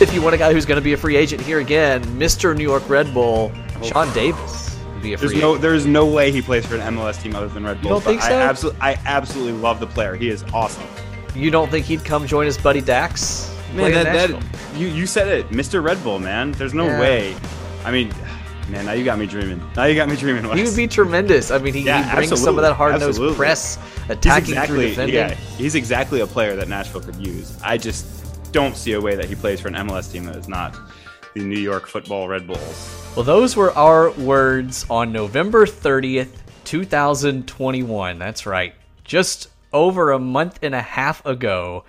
if you want a guy who's going to be a free agent here again, Mr. New York Red Bull, oh, Sean Davis, be a free There's no, agent. there's no way he plays for an MLS team other than Red Bull. don't think so? I absolutely, I absolutely love the player. He is awesome. You don't think he'd come join his buddy Dax? Man, that, that you you said it, Mr. Red Bull, man. There's no Yeah. way. I mean, man, now you got me dreaming. Now you got me dreaming. Wes. He would be tremendous. I mean, he, Yeah, he brings some of that hard nosed absolutely. press, He's attacking through exactly, defending. yeah, he's exactly a player that Nashville could use. I just don't see a way that he plays for an MLS team that is not the New York Football Red Bulls. Well, those were our words on November 30th, 2021. That's right. Just over a month and a half ago,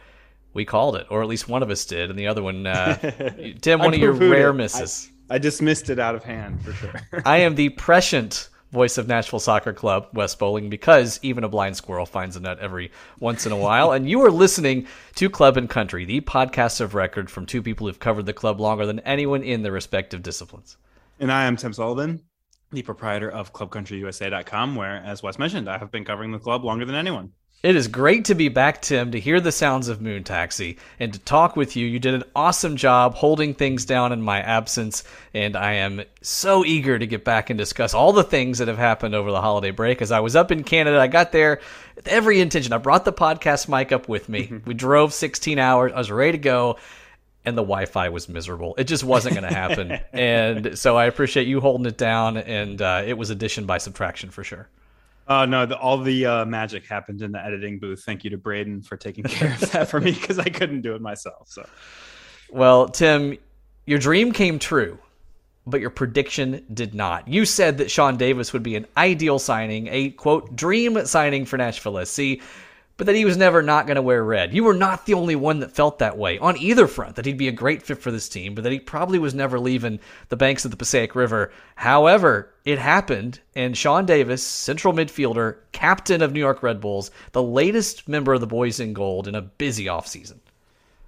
we called it, or at least one of us did, and the other one, uh, Tim, one of your rare misses. I, I dismissed it out of hand for sure. I am the prescient voice of Nashville Soccer Club, Wes Bowling, because even a blind squirrel finds a nut every once in a while. and you are listening to Club and Country, the podcast of record from two people who've covered the club longer than anyone in their respective disciplines. and I am Tim Sullivan, the proprietor of ClubCountryUSA.com, where, as Wes mentioned, I have been covering the club longer than anyone. It is great to be back, Tim, to hear the sounds of Moon Taxi and to talk with you. You did an awesome job holding things down in my absence, and I am so eager to get back and discuss all the things that have happened over the holiday break. As I was up in Canada, I got there with every intention. I brought the podcast mic up with me. we drove 16 hours. I was ready to go. And the Wi-Fi was miserable. It just wasn't going to happen, and so I appreciate you holding it down. And uh, it was addition by subtraction for sure. Uh, no, the, all the uh, magic happened in the editing booth. Thank you to Braden for taking care of that for me because I couldn't do it myself. So Well, Tim, your dream came true, but your prediction did not. You said that Sean Davis would be an ideal signing, a quote, dream signing for Nashville SC, but that he was never not going to wear red. You were not the only one that felt that way on either front, that he'd be a great fit for this team, but that he probably was never leaving the banks of the Passaic River. However, it happened, and Sean Davis, central midfielder, captain of New York Red Bulls, the latest member of the Boys in Gold in a busy offseason.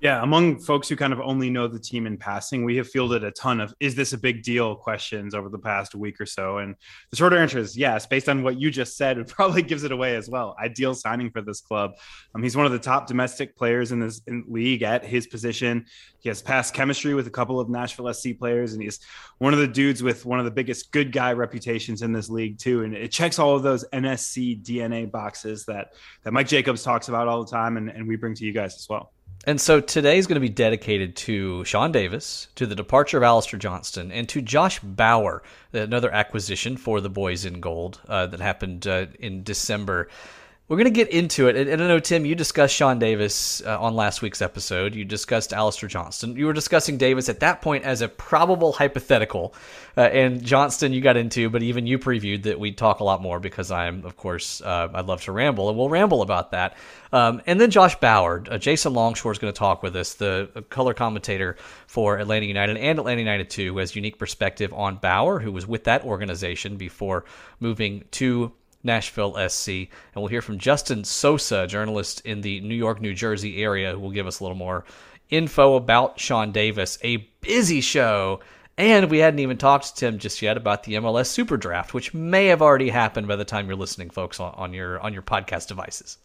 Yeah, among folks who kind of only know the team in passing, we have fielded a ton of "is this a big deal?" questions over the past week or so, and the shorter answer is yes. Based on what you just said, it probably gives it away as well. Ideal signing for this club. Um, he's one of the top domestic players in this in league at his position. He has past chemistry with a couple of Nashville SC players, and he's one of the dudes with one of the biggest good guy reputations in this league too. And it checks all of those NSC DNA boxes that that Mike Jacobs talks about all the time, and, and we bring to you guys as well. And so today is going to be dedicated to Sean Davis, to the departure of Alistair Johnston, and to Josh Bauer, another acquisition for the Boys in Gold uh, that happened uh, in December. We're going to get into it. And and I know, Tim, you discussed Sean Davis uh, on last week's episode. You discussed Alistair Johnston. You were discussing Davis at that point as a probable hypothetical. Uh, and Johnston, you got into, but even you previewed that we'd talk a lot more because I'm, of course, uh, I love to ramble, and we'll ramble about that. Um, and then Josh Bauer, uh, Jason Longshore is going to talk with us, the uh, color commentator for Atlanta United and Atlanta United 2, who has unique perspective on Bauer, who was with that organization before moving to Nashville SC. And we'll hear from Justin Sosa, journalist in the New York, New Jersey area, who will give us a little more info about Sean Davis. A busy show. And we hadn't even talked to Tim just yet about the MLS Super Draft, which may have already happened by the time you're listening, folks, on, on your on your podcast devices.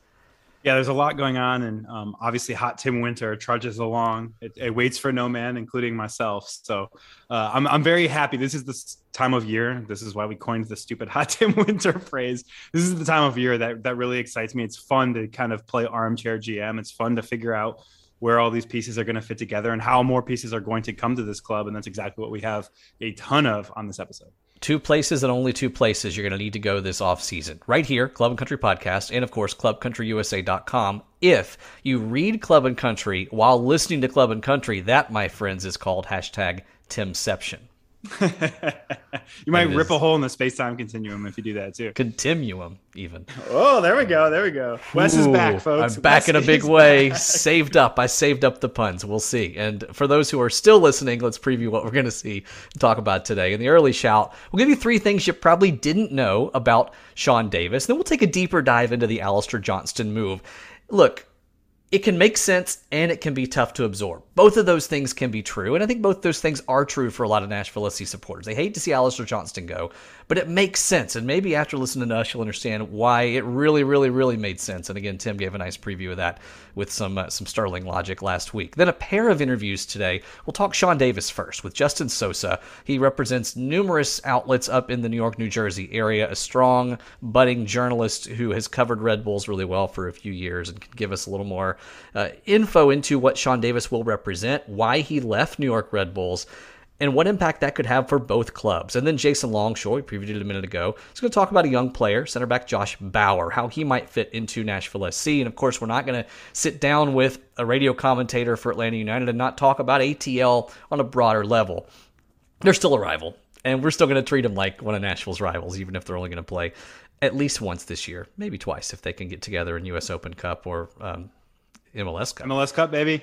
Yeah, there's a lot going on, and um, obviously, Hot Tim Winter trudges along. It, it waits for no man, including myself. So, uh, I'm I'm very happy. This is the time of year. This is why we coined the stupid Hot Tim Winter phrase. This is the time of year that that really excites me. It's fun to kind of play armchair GM. It's fun to figure out where all these pieces are going to fit together and how more pieces are going to come to this club. And that's exactly what we have a ton of on this episode. Two places and only two places you're going to need to go this off season. Right here, Club and Country Podcast, and of course, clubcountryusa.com. If you read Club and Country while listening to Club and Country, that, my friends, is called hashtag Timception. you might rip a hole in the space time continuum if you do that too. Continuum, even. Oh, there we go. There we go. Wes is back, folks. I'm back Wes in a big way. back. saved up. I saved up the puns. We'll see. And for those who are still listening, let's preview what we're going to see and talk about today. In the early shout, we'll give you three things you probably didn't know about Sean Davis. Then we'll take a deeper dive into the Alistair Johnston move. Look, it can make sense and it can be tough to absorb. Both of those things can be true. And I think both of those things are true for a lot of Nashville SC supporters. They hate to see Alistair Johnston go, but it makes sense. And maybe after listening to us, you'll understand why it really, really, really made sense. And again, Tim gave a nice preview of that with some uh, some sterling logic last week. Then a pair of interviews today. We'll talk Sean Davis first with Justin Sosa. He represents numerous outlets up in the New York, New Jersey area, a strong, budding journalist who has covered Red Bulls really well for a few years and can give us a little more uh, info into what Sean Davis will represent represent, why he left New York Red Bulls, and what impact that could have for both clubs. And then Jason Longshore, we previewed it a minute ago, is going to talk about a young player, center back Josh Bauer, how he might fit into Nashville SC. And of course, we're not going to sit down with a radio commentator for Atlanta United and not talk about ATL on a broader level. They're still a rival, and we're still going to treat them like one of Nashville's rivals, even if they're only going to play at least once this year, maybe twice if they can get together in U.S. Open Cup or um, MLS Cup. MLS Cup, baby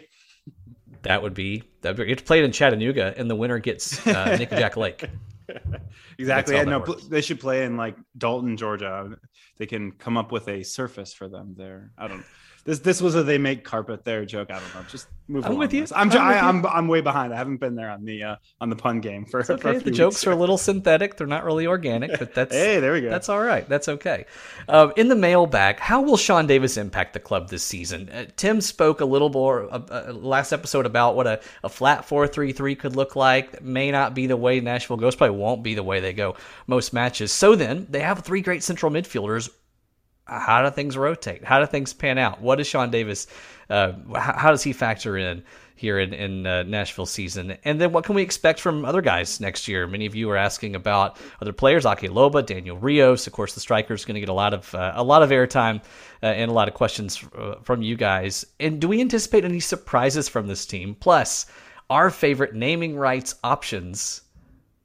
that would be that would be, play it in Chattanooga, and the winner gets uh, Nickajack Lake. exactly. no, they should play in like Dalton, Georgia. They can come up with a surface for them there. I don't. This this was a they make carpet there joke. I don't know. Just move. I'm with you. I'm I'm, I, am I'm way behind. I haven't been there on the uh, on the pun game for. It's okay. For the jokes are a little synthetic. They're not really organic, but that's hey, there we go. That's all right. That's okay. Um, in the mailbag, how will Sean Davis impact the club this season? Uh, Tim spoke a little more uh, uh, last episode about what a, a flat four three three could look like. That may not be the way Nashville goes. Probably won't be the way they go most matches. So then they have three great central midfielders how do things rotate? How do things pan out? What is Sean Davis? Uh, how, how, does he factor in here in, in uh, Nashville season? And then what can we expect from other guys next year? Many of you are asking about other players, Ake Loba, Daniel Rios. Of course, the striker is going to get a lot of uh, a lot of airtime uh, and a lot of questions uh, from you guys. And do we anticipate any surprises from this team? Plus, our favorite naming rights options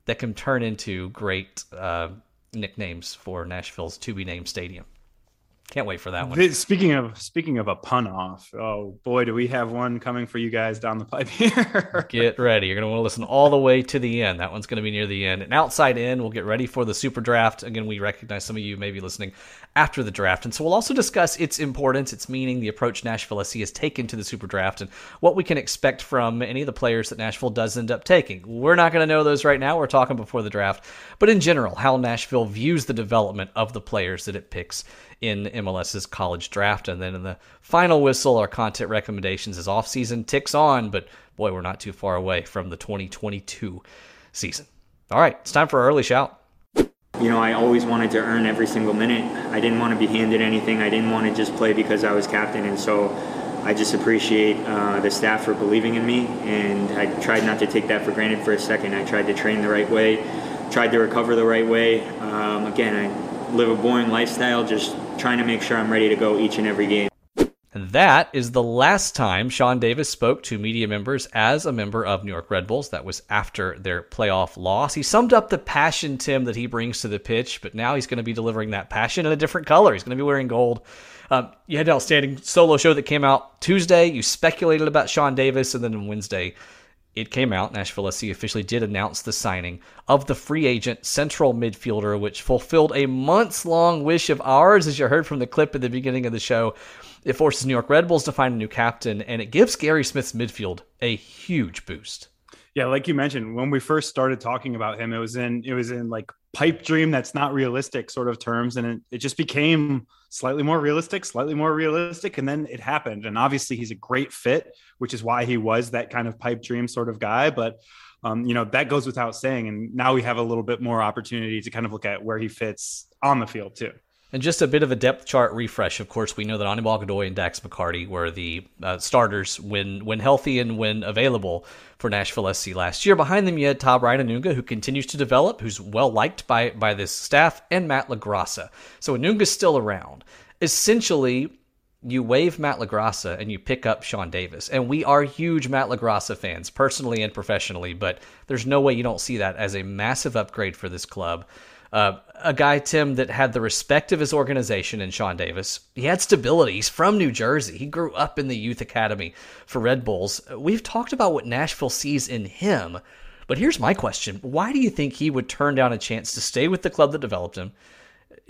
that can turn into great uh, nicknames for Nashville's to be named stadium. Can't wait for that one. Speaking of speaking of a pun off, oh boy, do we have one coming for you guys down the pipe here. get ready. You're going to want to listen all the way to the end. That one's going to be near the end. And outside in, we'll get ready for the super draft. Again, we recognize some of you may be listening after the draft. And so we'll also discuss its importance, its meaning, the approach Nashville SC has taken to the super draft, and what we can expect from any of the players that Nashville does end up taking. We're not going to know those right now. We're talking before the draft. But in general, how Nashville views the development of the players that it picks in MLS's college draft. And then in the final whistle, our content recommendations as offseason ticks on, but boy, we're not too far away from the 2022 season. All right, it's time for our early shout. You know, I always wanted to earn every single minute. I didn't want to be handed anything. I didn't want to just play because I was captain. And so I just appreciate uh, the staff for believing in me. And I tried not to take that for granted for a second. I tried to train the right way, tried to recover the right way. Um, again, I live a boring lifestyle, just trying to make sure I'm ready to go each and every game. That is the last time Sean Davis spoke to media members as a member of New York Red Bulls. That was after their playoff loss. He summed up the passion, Tim, that he brings to the pitch, but now he's going to be delivering that passion in a different color. He's going to be wearing gold. Um, you had an outstanding solo show that came out Tuesday. You speculated about Sean Davis, and then on Wednesday, it came out. Nashville SC officially did announce the signing of the free agent central midfielder, which fulfilled a months long wish of ours, as you heard from the clip at the beginning of the show. It forces New York Red Bulls to find a new captain, and it gives Gary Smith's midfield a huge boost. Yeah, like you mentioned, when we first started talking about him, it was in it was in like pipe dream that's not realistic sort of terms, and it, it just became slightly more realistic, slightly more realistic, and then it happened. And obviously, he's a great fit, which is why he was that kind of pipe dream sort of guy. But um, you know that goes without saying. And now we have a little bit more opportunity to kind of look at where he fits on the field too. And just a bit of a depth chart refresh. Of course, we know that Anibal Godoy and Dax McCarty were the uh, starters when when healthy and when available for Nashville SC last year. Behind them, you had Tah Anunga, who continues to develop, who's well liked by by this staff, and Matt LaGrassa. So Anunga's still around. Essentially, you waive Matt LaGrassa and you pick up Sean Davis. And we are huge Matt LaGrassa fans, personally and professionally, but there's no way you don't see that as a massive upgrade for this club. Uh, a guy, Tim, that had the respect of his organization in Sean Davis. He had stability. He's from New Jersey. He grew up in the youth academy for Red Bulls. We've talked about what Nashville sees in him, but here's my question Why do you think he would turn down a chance to stay with the club that developed him?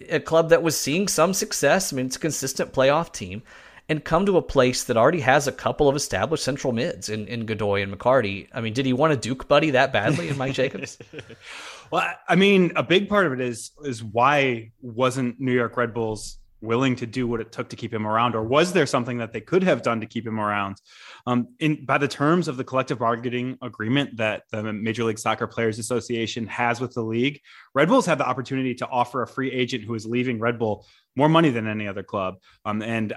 A club that was seeing some success. I mean, it's a consistent playoff team and come to a place that already has a couple of established central mids in, in Godoy and McCarty. I mean, did he want a Duke buddy that badly in Mike Jacobs? well, I mean, a big part of it is is why wasn't New York Red Bulls willing to do what it took to keep him around, or was there something that they could have done to keep him around? Um, in by the terms of the collective bargaining agreement that the Major League Soccer Players Association has with the league, Red Bulls have the opportunity to offer a free agent who is leaving Red Bull more money than any other club. Um, and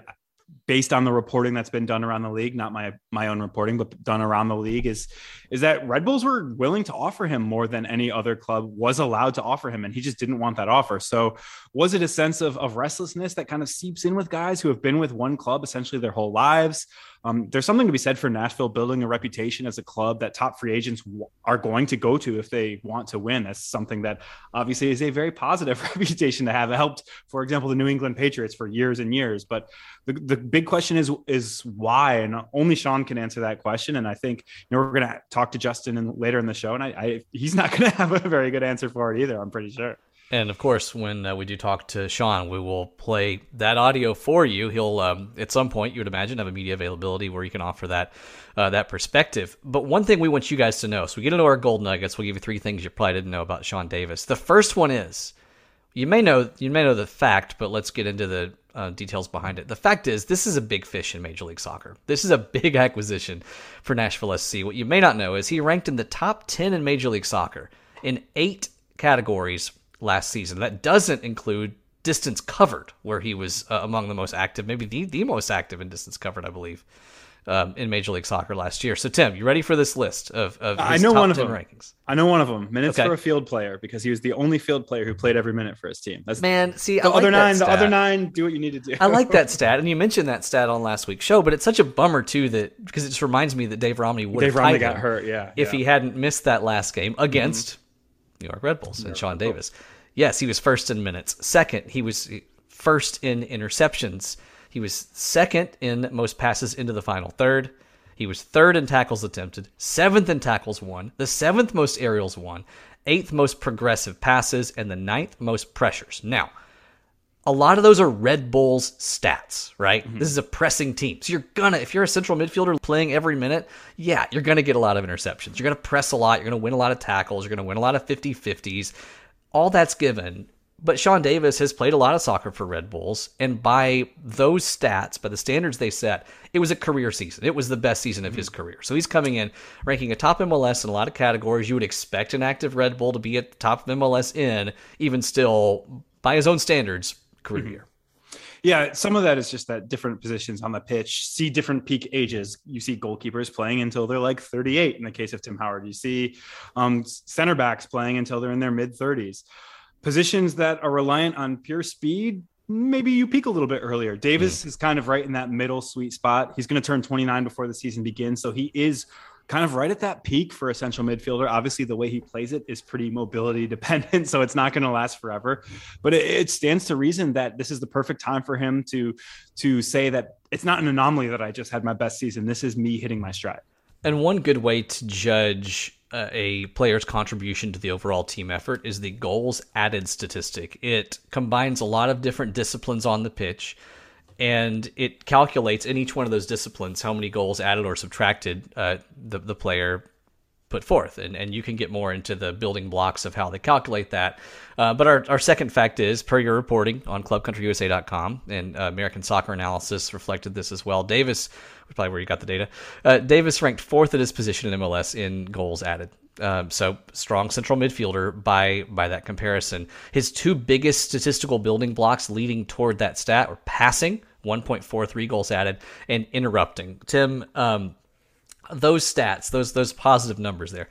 based on the reporting that's been done around the league, not my my own reporting, but done around the league, is is that Red Bulls were willing to offer him more than any other club was allowed to offer him, and he just didn't want that offer. So, was it a sense of of restlessness that kind of seeps in with guys who have been with one club essentially their whole lives? Um, there's something to be said for Nashville building a reputation as a club that top free agents w- are going to go to if they want to win. That's something that obviously is a very positive reputation to have. It helped, for example, the New England Patriots for years and years. But the, the big question is is why, and only Sean can answer that question. And I think you know we're going to talk to Justin in, later in the show, and I, I he's not going to have a very good answer for it either. I'm pretty sure. And of course, when uh, we do talk to Sean, we will play that audio for you. He'll, um, at some point, you would imagine, have a media availability where you can offer that uh, that perspective. But one thing we want you guys to know, so we get into our gold nuggets. We'll give you three things you probably didn't know about Sean Davis. The first one is you may know you may know the fact, but let's get into the uh, details behind it. The fact is, this is a big fish in Major League Soccer. This is a big acquisition for Nashville SC. What you may not know is he ranked in the top ten in Major League Soccer in eight categories last season. That doesn't include distance covered, where he was uh, among the most active, maybe the, the most active in distance covered, I believe, um, in Major League Soccer last year. So, Tim, you ready for this list of, of I know one of them. rankings? I know one of them. Minutes okay. for a field player because he was the only field player who played every minute for his team. That's man. See, the I other like nine. The other nine, do what you need to do. I like that stat, and you mentioned that stat on last week's show. But it's such a bummer too that because it just reminds me that Dave Romney would Dave have Romney got hurt. Yeah, if yeah. he hadn't missed that last game against mm-hmm. New York Red Bulls and Sean Davis. Yes, he was first in minutes. Second, he was first in interceptions. He was second in most passes into the final third. He was third in tackles attempted, seventh in tackles won, the seventh most aerials won, eighth most progressive passes, and the ninth most pressures. Now, a lot of those are Red Bulls stats, right? Mm-hmm. This is a pressing team. So you're gonna, if you're a central midfielder playing every minute, yeah, you're gonna get a lot of interceptions. You're gonna press a lot. You're gonna win a lot of tackles. You're gonna win a lot of 50 50s all that's given. But Sean Davis has played a lot of soccer for Red Bulls, and by those stats, by the standards they set, it was a career season. It was the best season of his mm-hmm. career. So he's coming in ranking a top MLS in a lot of categories. You would expect an active Red Bull to be at the top of MLS in, even still, by his own standards, career year. Yeah, some of that is just that different positions on the pitch see different peak ages. You see goalkeepers playing until they're like 38 in the case of Tim Howard. You see um, center backs playing until they're in their mid 30s. Positions that are reliant on pure speed, maybe you peak a little bit earlier. Davis mm. is kind of right in that middle sweet spot. He's going to turn 29 before the season begins, so he is kind of right at that peak for a central midfielder. Obviously, the way he plays it is pretty mobility dependent, so it's not going to last forever. But it, it, stands to reason that this is the perfect time for him to to say that it's not an anomaly that I just had my best season. This is me hitting my stride. And one good way to judge uh, a player's contribution to the overall team effort is the goals added statistic. It combines a lot of different disciplines on the pitch and it calculates in each one of those disciplines how many goals added or subtracted uh, the, the player put forth. And, and you can get more into the building blocks of how they calculate that. Uh, but our, our second fact is, per your reporting on clubcountryusa.com, and uh, American Soccer Analysis reflected this as well. Davis, probably where you got the data, uh, Davis ranked fourth at his position in MLS in goals added. Um, so strong central midfielder by by that comparison. His two biggest statistical building blocks leading toward that stat were passing, 1.43 goals added, and interrupting. Tim, um, those stats, those those positive numbers there,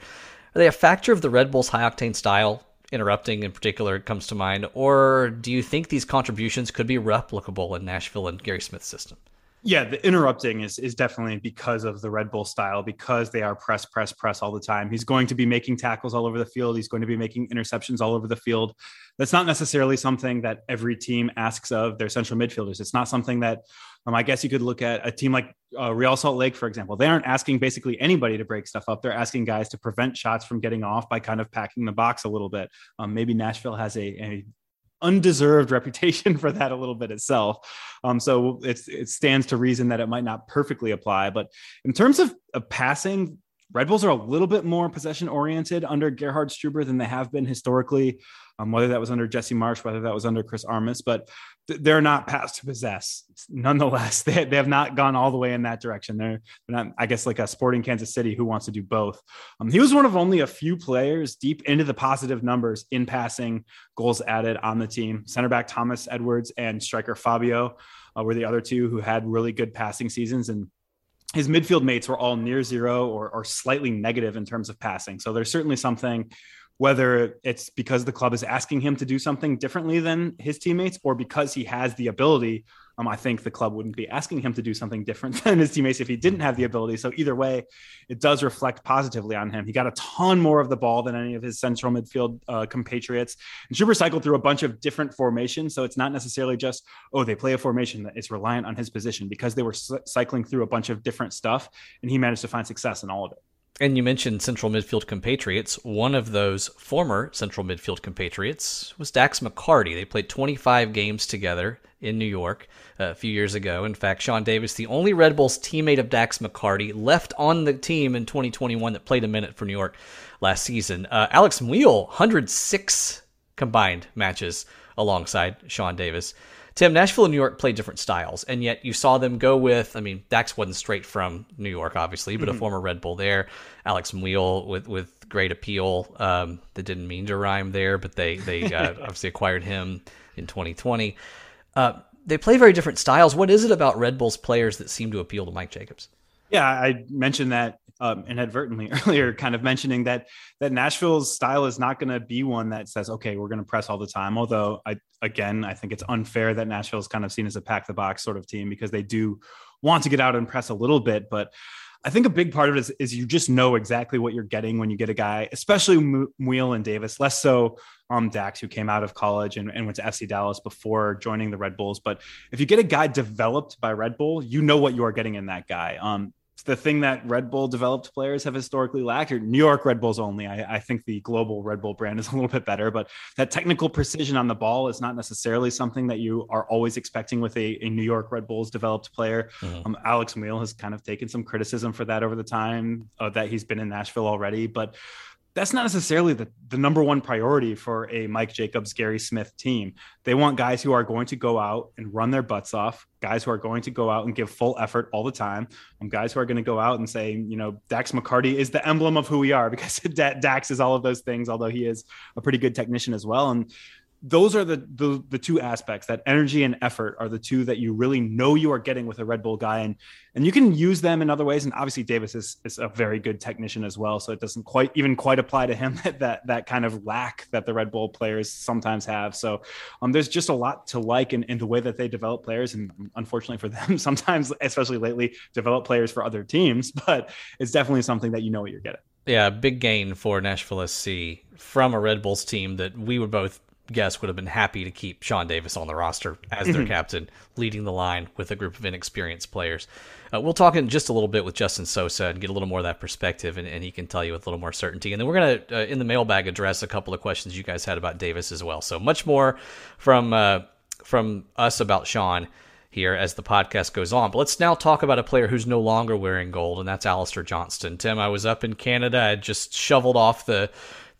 are they a factor of the Red Bulls high octane style? Interrupting in particular comes to mind, or do you think these contributions could be replicable in Nashville and Gary Smith's system? Yeah, the interrupting is is definitely because of the Red Bull style, because they are press, press, press all the time. He's going to be making tackles all over the field. He's going to be making interceptions all over the field. That's not necessarily something that every team asks of their central midfielders. It's not something that um, I guess you could look at a team like uh, Real Salt Lake, for example. They aren't asking basically anybody to break stuff up. They're asking guys to prevent shots from getting off by kind of packing the box a little bit. Um, maybe Nashville has a, a undeserved reputation for that a little bit itself. Um, so it stands to reason that it might not perfectly apply. But in terms of, of passing, Red Bulls are a little bit more possession oriented under Gerhard Struber than they have been historically, um, whether that was under Jesse Marsch, whether that was under Chris Armas, but th- they're not pass to possess. Nonetheless, they, they have not gone all the way in that direction. They're, they're not, I guess, like a sporting Kansas City who wants to do both. Um, he was one of only a few players deep into the positive numbers in passing goals added on the team. Center back Thomas Edwards and striker Fabio uh, were the other two who had really good passing seasons. And his midfield mates were all near zero or, or slightly negative in terms of passing. So there's certainly something, whether it's because the club is asking him to do something differently than his teammates or because he has the ability um, I think the club wouldn't be asking him to do something different than his teammates if he didn't have the ability. So either way, it does reflect positively on him. He got a ton more of the ball than any of his central midfield uh, compatriots. And Struber cycled through a bunch of different formations, so it's not necessarily just oh they play a formation that is reliant on his position because they were cycling through a bunch of different stuff, and he managed to find success in all of it. And you mentioned central midfield compatriots. One of those former central midfield compatriots was Dax McCarty. They played 25 games together in New York uh, a few years ago. In fact, Sean Davis, the only Red Bulls teammate of Dax McCarty, left on the team in 2021 that played a minute for New York last season. Uh, Alex Muyl, 106 combined matches alongside Sean Davis. Tim, Nashville and New York play different styles, and yet you saw them go with. I mean, Dax wasn't straight from New York, obviously, but mm-hmm. a former Red Bull there. Alex Muyl with with great appeal. Um, that didn't mean to rhyme there, but they they uh, obviously acquired him in 2020. Uh, they play very different styles. What is it about Red Bull's players that seem to appeal to Mike Jacobs? Yeah, I mentioned that um, inadvertently earlier, kind of mentioning that that Nashville's style is not going to be one that says, "Okay, we're going to press all the time." Although, I again, I think it's unfair that Nashville is kind of seen as a pack the box sort of team because they do want to get out and press a little bit, but I think a big part of it is, is you just know exactly what you're getting when you get a guy, especially Muyl and Davis, less so um, Dax, who came out of college and, and went to FC Dallas before joining the Red Bulls. But if you get a guy developed by Red Bull, you know what you are getting in that guy. Um, the thing that Red Bull developed players have historically lacked, or New York Red Bulls only. I, I, think the global Red Bull brand is a little bit better, but that technical precision on the ball is not necessarily something that you are always expecting with a, a New York Red Bulls developed player. Mm-hmm. Um, Alex Muyl has kind of taken some criticism for that over the time uh, that he's been in Nashville already, but that's not necessarily the, the number one priority for a Mike Jacobs, Gary Smith team. They want guys who are going to go out and run their butts off, guys who are going to go out and give full effort all the time, and guys who are going to go out and say, you know, Dax McCarty is the emblem of who we are because Dax is all of those things, although he is a pretty good technician as well. And those are the, the, the two aspects that energy and effort are the two that you really know you are getting with a Red Bull guy. And and you can use them in other ways. And obviously Davis is, is a very good technician as well. So it doesn't quite even quite apply to him that that, that kind of lack that the Red Bull players sometimes have. So um, there's just a lot to like in, in the way that they develop players. And unfortunately for them sometimes especially lately develop players for other teams. But it's definitely something that you know what you're getting. Yeah, big gain for Nashville SC from a Red Bulls team that we would both guess would have been happy to keep Sean Davis on the roster as their mm-hmm. captain, leading the line with a group of inexperienced players. Uh, we'll talk in just a little bit with Justin Sosa and get a little more of that perspective, and, and he can tell you with a little more certainty. And then we're going to, uh, in the mailbag, address a couple of questions you guys had about Davis as well. So much more from uh, from us about Sean here as the podcast goes on. But let's now talk about a player who's no longer wearing gold, and that's Alistair Johnston. Tim, I was up in Canada. I just shoveled off the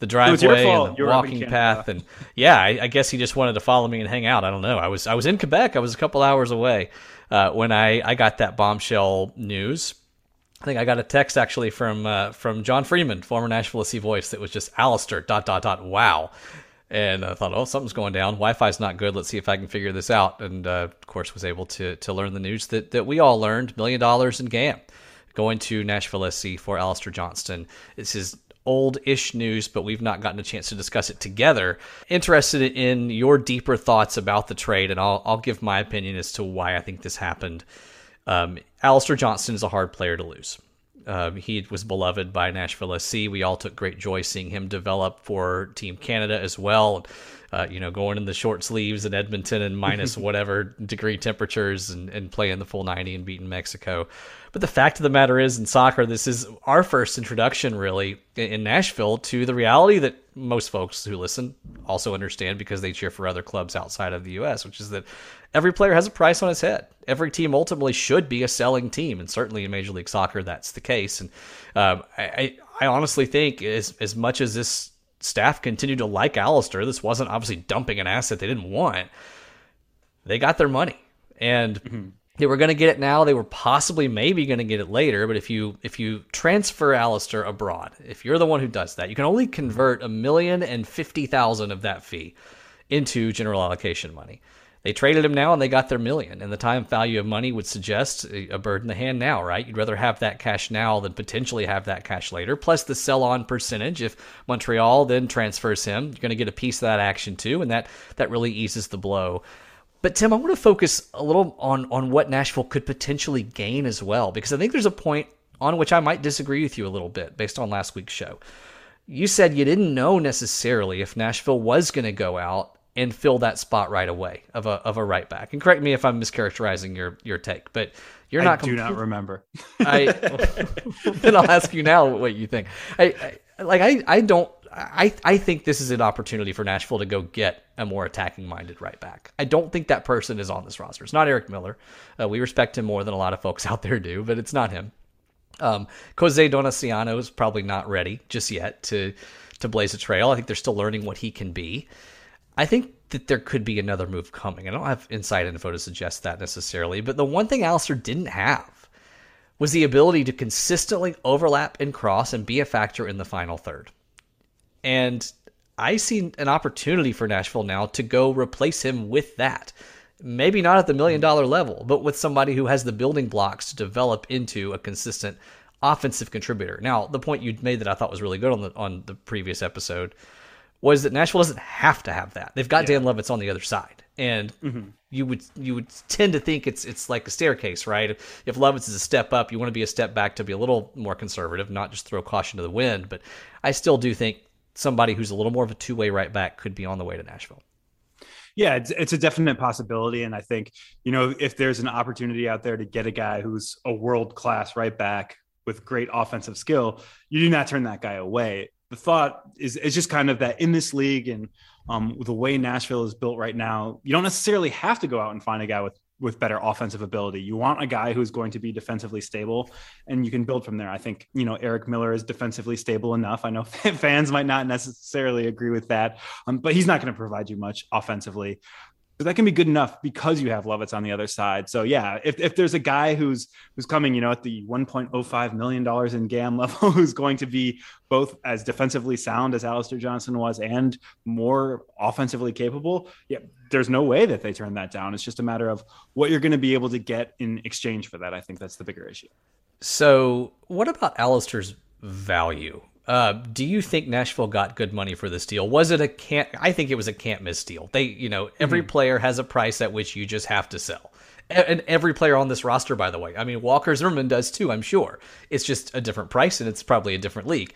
the driveway and the walking path and yeah I, I, guess he just wanted to follow me and hang out i don't know i was i was in quebec i was a couple hours away uh, when i i got that bombshell news i think i got a text actually from uh, from john freeman former nashville SC voice that was just alistair dot dot dot wow and I thought, oh, something's going down. Wi-Fi's not good. Let's see if I can figure this out. And uh, of course, was able to to learn the news that that we all learned: million dollars in GAM going to Nashville SC for Alistair Johnston. It's his old ish news, but we've not gotten a chance to discuss it together. Interested in your deeper thoughts about the trade, and I'll, I'll give my opinion as to why I think this happened. Um, Alistair Johnston is a hard player to lose. Um, he was beloved by Nashville SC. We all took great joy seeing him develop for Team Canada as well. uh, you know, going in the short sleeves in Edmonton and minus whatever degree temperatures and, and playing the full 90 and beating Mexico. But the fact of the matter is, in soccer, this is our first introduction, really, in Nashville to the reality that most folks who listen also understand because they cheer for other clubs outside of the U.S., which is that every player has a price on his head. Every team ultimately should be a selling team, and certainly in Major League Soccer, that's the case. And um, I, I honestly think, as as much as this staff continued to like Alistair, this wasn't obviously dumping an asset they didn't want. They got their money, and. Mm-hmm they were going to get it now. They were possibly maybe going to get it later. But if you if you transfer Alistair abroad, if you're the one who does that, you can only convert a million and fifty thousand of that fee into general allocation money. They traded him now and they got their million. And the time value of money would suggest a bird in the hand now, right? You'd rather have that cash now than potentially have that cash later. Plus the sell on percentage. If Montreal then transfers him, you're going to get a piece of that action too. And that, that really eases the blow but Tim, I want to focus a little on on what Nashville could potentially gain as well, because I think there's a point on which I might disagree with you a little bit based on last week's show. You said you didn't know necessarily if Nashville was going to go out and fill that spot right away of a of a right back. And correct me if I'm mischaracterizing your your take, but you're not. I do not remember. I then I'll ask you now what you think. I, I like I I don't I, I think this is an opportunity for Nashville to go get a more attacking minded right back. I don't think that person is on this roster. It's not Eric Miller. Uh, we respect him more than a lot of folks out there do, but it's not him. Um, Jose Donaciano is probably not ready just yet to to blaze a trail. I think they're still learning what he can be. I think that there could be another move coming. I don't have inside info to suggest that necessarily, but the one thing Alistair didn't have was the ability to consistently overlap and cross and be a factor in the final third. And I see an opportunity for Nashville now to go replace him with that. Maybe not at the million dollar level, but with somebody who has the building blocks to develop into a consistent offensive contributor. Now, the point you made that I thought was really good on the on the previous episode was that Nashville doesn't have to have that. They've got yeah. Dan Lovitz on the other side, and mm-hmm. you would you would tend to think it's it's like a staircase, right? If, if Lovitz is a step up, you want to be a step back to be a little more conservative, not just throw caution to the wind. But I still do think somebody who's a little more of a two way right back could be on the way to Nashville. Yeah, it's, it's a definite possibility. And I think, you know, if there's an opportunity out there to get a guy who's a world class right back with great offensive skill, you do not turn that guy away. The thought is, is just kind of that in this league and um, the way Nashville is built right now, you don't necessarily have to go out and find a guy with with better offensive ability. You want a guy who's going to be defensively stable, and you can build from there. I think you know Eric Miller is defensively stable enough. I know fans might not necessarily agree with that, um, but he's not going to provide you much offensively but that can be good enough because you have Lovitz on the other side. So yeah, if, if there's a guy who's who's coming, you know, at the 1.05 million dollars in GAM level, who's going to be both as defensively sound as Alistair Johnston was and more offensively capable, yeah, there's no way that they turn that down. It's just a matter of what you're going to be able to get in exchange for that. I think that's the bigger issue. So, what about Alistair's value? Uh, do you think Nashville got good money for this deal? Was it a can't? I think it was a can't miss deal. They, you know, every mm-hmm. player has a price at which you just have to sell, and every player on this roster, by the way. I mean, Walker Zimmerman does too. I'm sure it's just a different price, and it's probably a different league.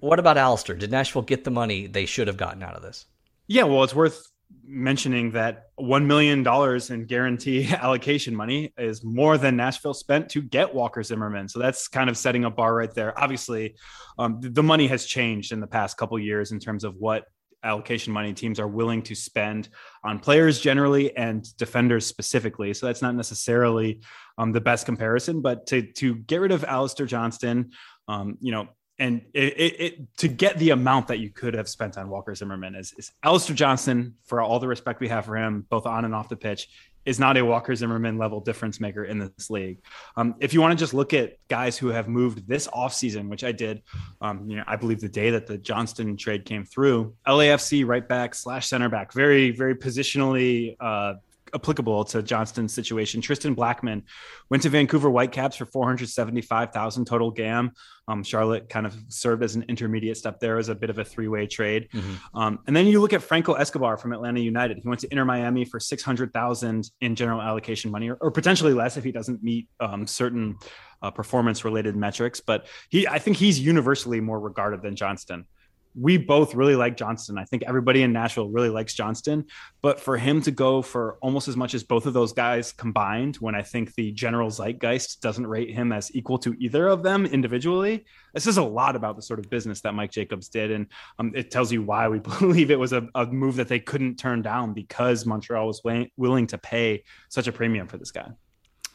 What about Alistair? Did Nashville get the money they should have gotten out of this? Yeah, well, it's worth mentioning that $1 million in guarantee allocation money is more than Nashville spent to get Walker Zimmerman. So that's kind of setting a bar right there. Obviously, um, the money has changed in the past couple years in terms of what allocation money teams are willing to spend on players generally and defenders specifically. So that's not necessarily um, the best comparison, but to, to get rid of Alistair Johnston, um, you know, and it, it, it, to get the amount that you could have spent on Walker Zimmerman is, is Alistair Johnston, for all the respect we have for him, both on and off the pitch, is not a Walker Zimmerman level difference maker in this league. Um, if you want to just look at guys who have moved this offseason, which I did, um, you know, I believe the day that the Johnston trade came through, LAFC right back slash center back, very, very positionally uh, applicable to Johnston's situation. Tristan Blackmon went to Vancouver Whitecaps for 475,000 total GAM. Um, Charlotte kind of served as an intermediate step there as a bit of a three-way trade. Mm-hmm. Um, and then you look at Franco Escobar from Atlanta United. He went to Inter Miami for 600,000 in general allocation money, or, or, potentially less if he doesn't meet um, certain uh, performance-related metrics. But he, I think he's universally more regarded than Johnston. We both really like Johnston. I think everybody in Nashville really likes Johnston, but for him to go for almost as much as both of those guys combined, when I think the general zeitgeist doesn't rate him as equal to either of them individually, this is a lot about the sort of business that Mike Jacobs did, and um, it tells you why we believe it was a, a, move that they couldn't turn down because Montreal was willing to pay such a premium for this guy.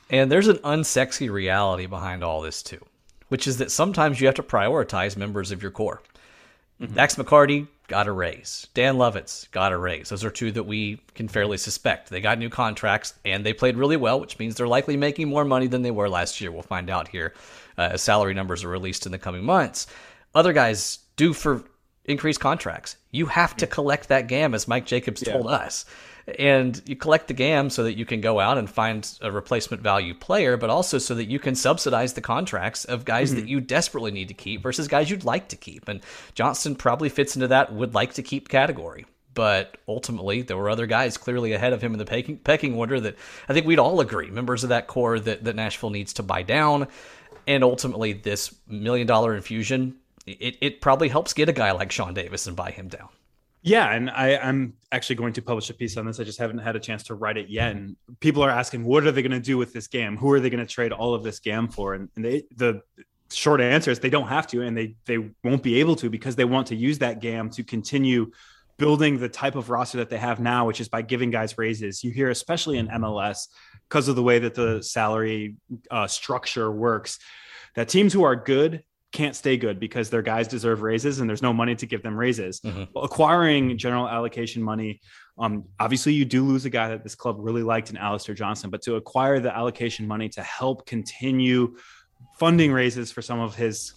And there's an unsexy reality behind all this too, which is that sometimes you have to prioritize members of your core. Mm-hmm. Dax McCarty got a raise. Dan Lovitz got a raise. Those are two that we can fairly suspect. They got new contracts and they played really well, which means they're likely making more money than they were last year. We'll find out here uh, as salary numbers are released in the coming months. Other guys do for increased contracts. You have to collect that GAM, as Mike Jacobs yeah. told us and you collect the GAM so that you can go out and find a replacement value player, but also so that you can subsidize the contracts of guys mm-hmm. that you desperately need to keep versus guys you'd like to keep. And Johnston probably fits into that would like to keep category. But ultimately, there were other guys clearly ahead of him in the pecking, pecking order that I think we'd all agree members of that core that, that Nashville needs to buy down. And ultimately, this million dollar infusion, it, it probably helps get a guy like Sean Davis and buy him down. Yeah, and I, am actually going to publish a piece on this. I just haven't had a chance to write it yet. And people are asking, what are they going to do with this GAM? Who are they going to trade all of this GAM for? And, and they, the short answer is they don't have to, and they they won't be able to because they want to use that GAM to continue building the type of roster that they have now, which is by giving guys raises. You hear, especially in MLS, because of the way that the salary uh, structure works, that teams who are good can't stay good because their guys deserve raises and there's no money to give them raises. Mm-hmm. Acquiring general allocation money, um, obviously you do lose a guy that this club really liked in Alistair Johnston, but to acquire the allocation money to help continue funding raises for some of his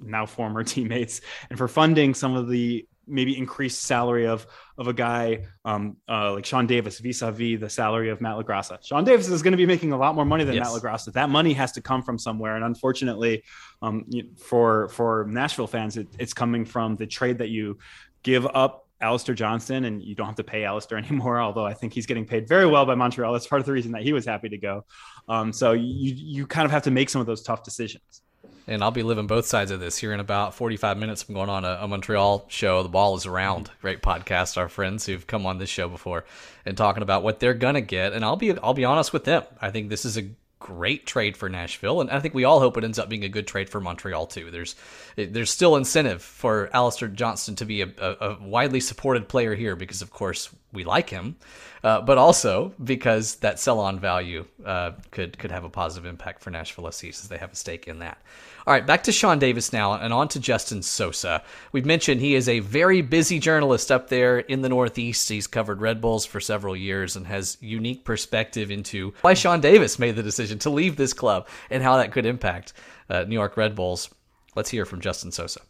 now former teammates and for funding some of the maybe increased salary of of a guy um, uh, like Sean Davis vis-a-vis the salary of Matt LaGrassa. Sean Davis is going to be making a lot more money than yes. Matt LaGrassa. That money has to come from somewhere, and unfortunately, um, for for Nashville fans, it, it's coming from the trade that you give up Alistair Johnston, and you don't have to pay Alistair anymore. Although I think he's getting paid very well by Montreal. That's part of the reason that he was happy to go. Um, so you you kind of have to make some of those tough decisions and I'll be living both sides of this here in about 45 minutes. I'm going on a, a, Montreal show. The ball is around. Great podcast. Our friends who've come on this show before and talking about what they're gonna get. And I'll be I'll be honest with them. I think this is a great trade for Nashville, and I think we all hope it ends up being a good trade for Montreal too. There's there's still incentive for Alistair Johnston to be a, a, a widely supported player here because, of course, we like him, uh, but also because that sell-on value uh, could could have a positive impact for Nashville SC since they have a stake in that. All right, back to Sean Davis now, and on to Justin Sosa. We've mentioned he is a very busy journalist up there in the Northeast. He's covered Red Bulls for several years and has unique perspective into why Sean Davis made the decision to leave this club and how that could impact uh, New York Red Bulls. Let's hear from Justin Sosa.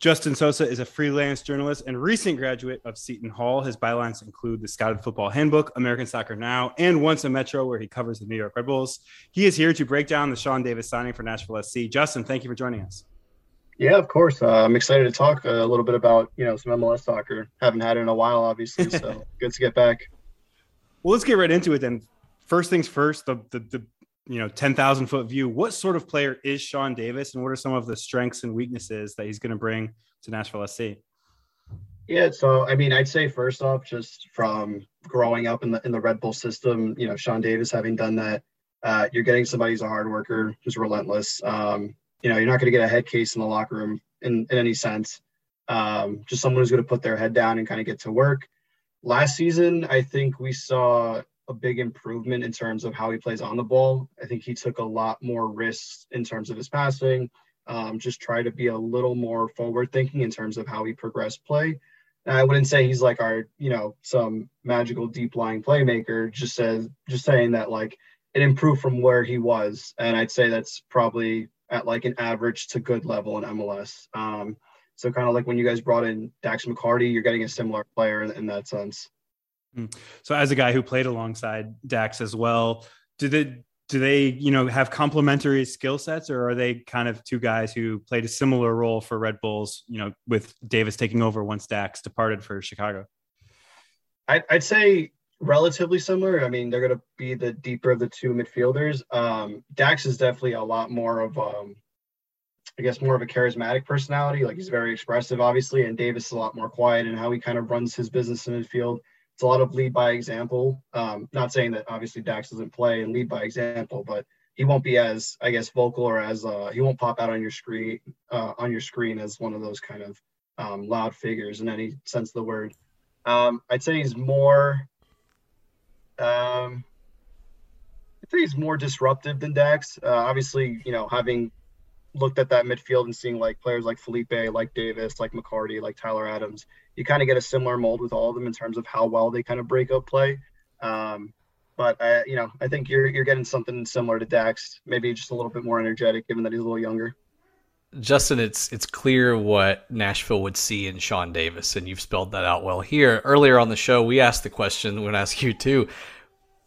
Justin Sosa is a freelance journalist and recent graduate of Seton Hall. His bylines include the Scouted Football Handbook, American Soccer Now, and Once a Metro, where he covers the New York Red Bulls. He is here to break down the Sean Davis signing for Nashville SC. Justin, thank you for joining us. Yeah, of course. Uh, I'm excited to talk a little bit about you know some MLS soccer. Haven't had it in a while, obviously, so good to get back. Well, let's get right into it then. First things first, the the, the you know 10,000 foot view what sort of player is Sean Davis and what are some of the strengths and weaknesses that he's going to bring to Nashville SC yeah so I mean I'd say first off just from growing up in the in the Red Bull system you know Sean Davis having done that uh, you're getting somebody who's a hard worker who's relentless. Um, you know you're not going to get a head case in the locker room in, in any sense. Um, just someone who's going to put their head down and kind of get to work. Last season I think we saw a big improvement in terms of how he plays on the ball. I think he took a lot more risks in terms of his passing. Um, just try to be a little more forward thinking in terms of how he progressed play. And I wouldn't say he's like our, you know, some magical deep lying playmaker. Just says, just saying that like it improved from where he was, and I'd say that's probably at like an average to good level in MLS. Um, so kind of like when you guys brought in Dax McCarty, you're getting a similar player in, in that sense. Hmm. So, as a guy who played alongside Dax as well, do they do they you know have complementary skill sets, or are they kind of two guys who played a similar role for Red Bulls? You know, with Davis taking over once Dax departed for Chicago. I'd, I'd say relatively similar. I mean, they're going to be the deeper of the two midfielders. Um, Dax is definitely a lot more of um, I guess more of a charismatic personality. Like he's very expressive, obviously, and Davis is a lot more quiet in how he kind of runs his business in midfield. It's a lot of lead by example. Um, not saying that obviously Dax doesn't play and lead by example, but he won't be as I guess vocal or as uh, he won't pop out on your screen uh, on your screen as one of those kind of um, loud figures in any sense of the word. Um, I'd say he's more. Um, I'd say he's more disruptive than Dax. Uh, obviously, you know, having looked at that midfield and seeing like players like Felipe, like Davis, like McCarty, like Tyler Adams, you kind of get a similar mold with all of them in terms of how well they kind of break up play. Um, but uh, you know, I think you're you're getting something similar to Dax, maybe just a little bit more energetic, given that he's a little younger. Justin, it's it's clear what Nashville would see in Sean Davis, and you've spelled that out well here. Earlier on the show, we asked the question. We're to ask you too.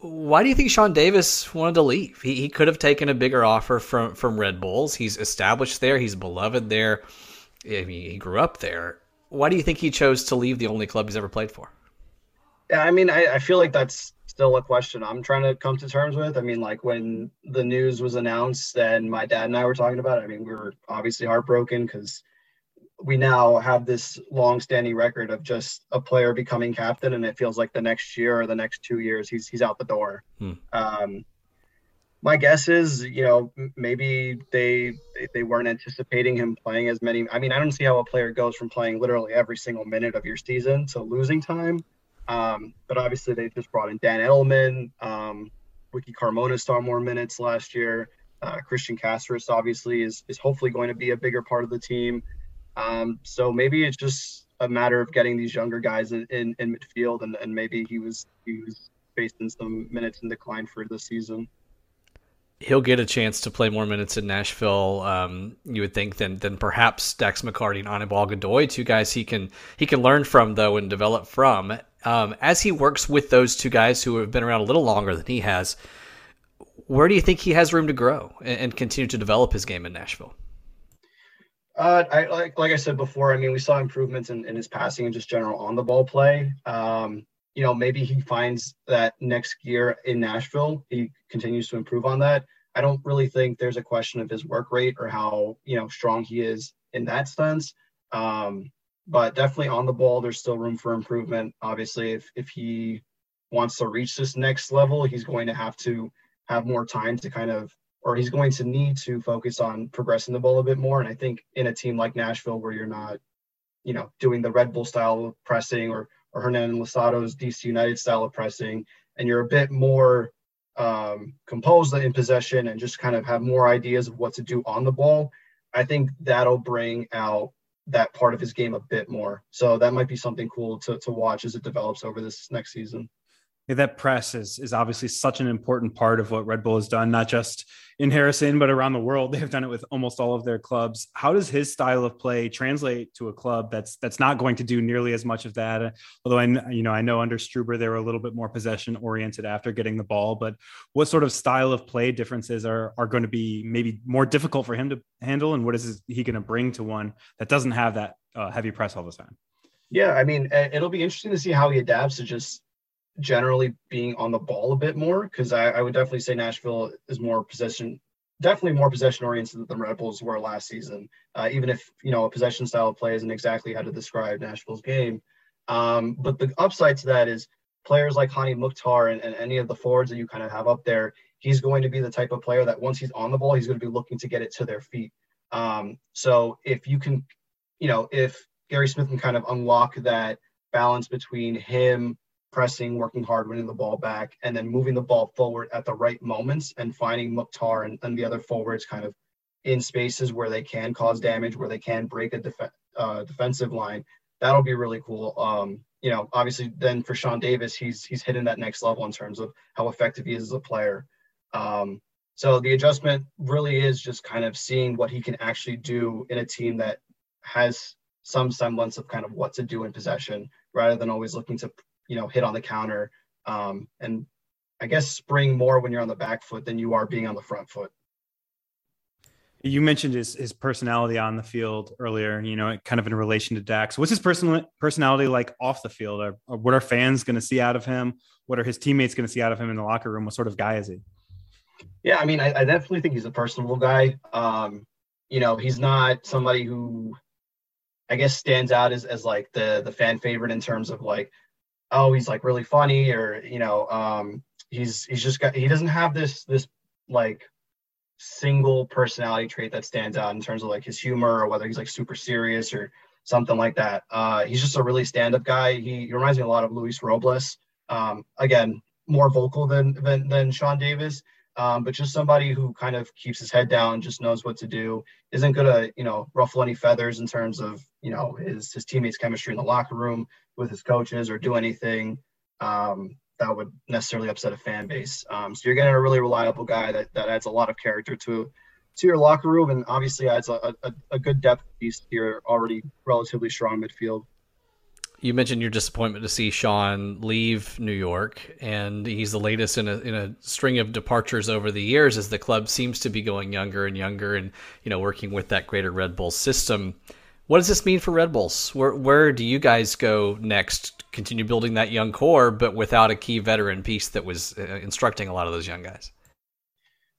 Why do you think Sean Davis wanted to leave? He, he could have taken a bigger offer from from Red Bulls. He's established there. He's beloved there. I mean, he grew up there. Why do you think he chose to leave the only club he's ever played for? Yeah, I mean, I, I feel like that's still a question I'm trying to come to terms with. I mean, like when the news was announced and my dad and I were talking about it, I mean, we were obviously heartbroken because we now have this long-standing record of just a player becoming captain, and it feels like the next year or the next two years he's he's out the door. Hmm. Um, my guess is, you know, maybe they they weren't anticipating him playing as many. I mean, I don't see how a player goes from playing literally every single minute of your season to losing time. Um, but obviously, they just brought in Dan Edelman. Um, Wiki Carmona saw more minutes last year. Uh, Christian Cásseres obviously is is hopefully going to be a bigger part of the team. Um, so maybe it's just a matter of getting these younger guys in, in, in midfield, and, and maybe he was he was facing some minutes in decline for the season he'll get a chance to play more minutes in Nashville. Um, you would think than than perhaps Dax McCarty and Anibal Godoy, two guys he can he can learn from though and develop from. Um, as he works with those two guys who have been around a little longer than he has, where do you think he has room to grow and, and continue to develop his game in Nashville? Uh, I like like I said before. I mean, we saw improvements in, in his passing and just general on the ball play. Um, you know, maybe he finds that next year in Nashville, he continues to improve on that. I don't really think there's a question of his work rate or how you know strong he is in that sense. Um, but definitely on the ball, there's still room for improvement. Obviously, if if he wants to reach this next level, he's going to have to have more time to kind of, or he's going to need to focus on progressing the ball a bit more. And I think in a team like Nashville, where you're not, you know, doing the Red Bull style of pressing or or Hernan Losado's DC United style of pressing, and you're a bit more um, composed in possession and just kind of have more ideas of what to do on the ball, I think that'll bring out that part of his game a bit more. So that might be something cool to, to watch as it develops over this next season that press is is obviously such an important part of what Red Bull has done, not just in Harrison but around the world. They've done it with almost all of their clubs. How does his style of play translate to a club that's that's not going to do nearly as much of that? Although I you know I know under Struber they were a little bit more possession oriented after getting the ball, but what sort of style of play differences are are going to be maybe more difficult for him to handle, and what is he going to bring to one that doesn't have that uh, heavy press all the time? Yeah, I mean, it'll be interesting to see how he adapts to just generally being on the ball a bit more because I, I, would definitely say Nashville is more possession, definitely more possession oriented than the Red Bulls were last season. Uh, even if you know a possession style of play isn't exactly how to describe Nashville's game, um, but the upside to that is players like Hani Mukhtar and, and any of the forwards that you kind of have up there. He's going to be the type of player that once he's on the ball, he's going to be looking to get it to their feet. Um, so if you can, you know, if Gary Smith can kind of unlock that balance between him pressing, working hard, winning the ball back, and then moving the ball forward at the right moments and finding Mukhtar and, and the other forwards kind of in spaces where they can cause damage, where they can break a def- uh, defensive line. That'll be really cool. Um, you know, obviously, then for Sean Davis, he's he's hitting that next level in terms of how effective he is as a player. Um, so the adjustment really is just kind of seeing what he can actually do in a team that has some semblance of kind of what to do in possession, rather than always looking to you know, hit on the counter. Um, and I guess spring more when you're on the back foot than you are being on the front foot. You mentioned his his personality on the field earlier. You know, kind of in relation to Dax. What's his personal personality like off the field? Or, or what are fans going to see out of him? What are his teammates going to see out of him in the locker room? What sort of guy is he? Yeah, I mean, I, I definitely think he's a personable guy. Um, you know, he's not somebody who I guess stands out as, as like the the fan favorite in terms of like, oh, he's like really funny or you know, um, he's he's just got he doesn't have this this like single personality trait that stands out in terms of like his humor or whether he's like super serious or something like that. Uh, he's just a really stand-up guy. He, he reminds me a lot of Luis Robles. Um, again, more vocal than than than Sean Davis, um, but just somebody who kind of keeps his head down, just knows what to do, isn't gonna you know ruffle any feathers in terms of you know his his teammates' chemistry in the locker room with his coaches or do anything um, that would necessarily upset a fan base. Um, so you're getting a really reliable guy that that adds a lot of character to to your locker room and obviously adds a, a, a good depth piece to your already relatively strong midfield you mentioned your disappointment to see Sean leave New York, and he's the latest in a in a string of departures over the years as the club seems to be going younger and younger, and you know working with that greater Red Bull system. What does this mean for Red Bulls? Where where do you guys go next? Continue building that young core, but without a key veteran piece that was uh, instructing a lot of those young guys.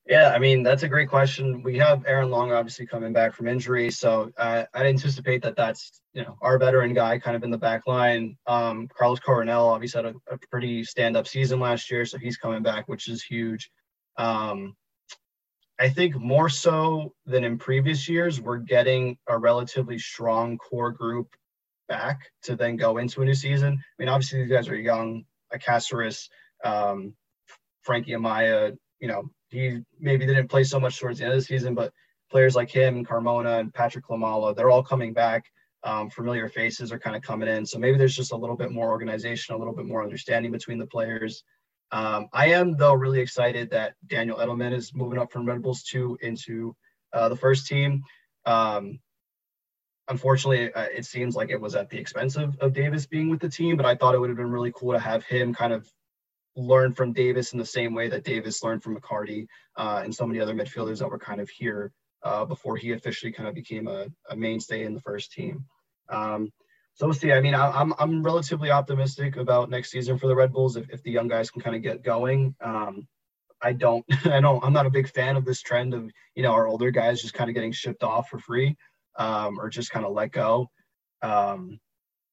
Yeah, I mean that's a great question. We have Aaron Long obviously coming back from injury, so uh, I'd anticipate that that's you know our veteran guy kind of in the back line. Um, Carlos Coronel obviously had a, a pretty stand-up season last year, so he's coming back, which is huge. Um, I think more so than in previous years, we're getting a relatively strong core group back to then go into a new season. I mean, obviously these guys are young, Acaceres, um, Frankie Amaya, you know, he maybe didn't play so much towards the end of the season, but players like him, Carmona, and Patrick Klimala, they're all coming back. Um, familiar faces are kind of coming in. So maybe there's just a little bit more organization, a little bit more understanding between the players. Um, I am, though, really excited that Daniel Edelman is moving up from Red Bulls 2 into uh, the first team. Um, unfortunately, uh, it seems like it was at the expense of, of Davis being with the team, but I thought it would have been really cool to have him kind of learn from Davis in the same way that Davis learned from McCarty uh, and so many other midfielders that were kind of here uh, before he officially kind of became a, a mainstay in the first team. Um, so we'll see. I mean, I'm, I'm relatively optimistic about next season for the Red Bulls if, if the young guys can kind of get going. Um, I don't, I don't, I'm not a big fan of this trend of you know our older guys just kind of getting shipped off for free um, or just kind of let go. Um,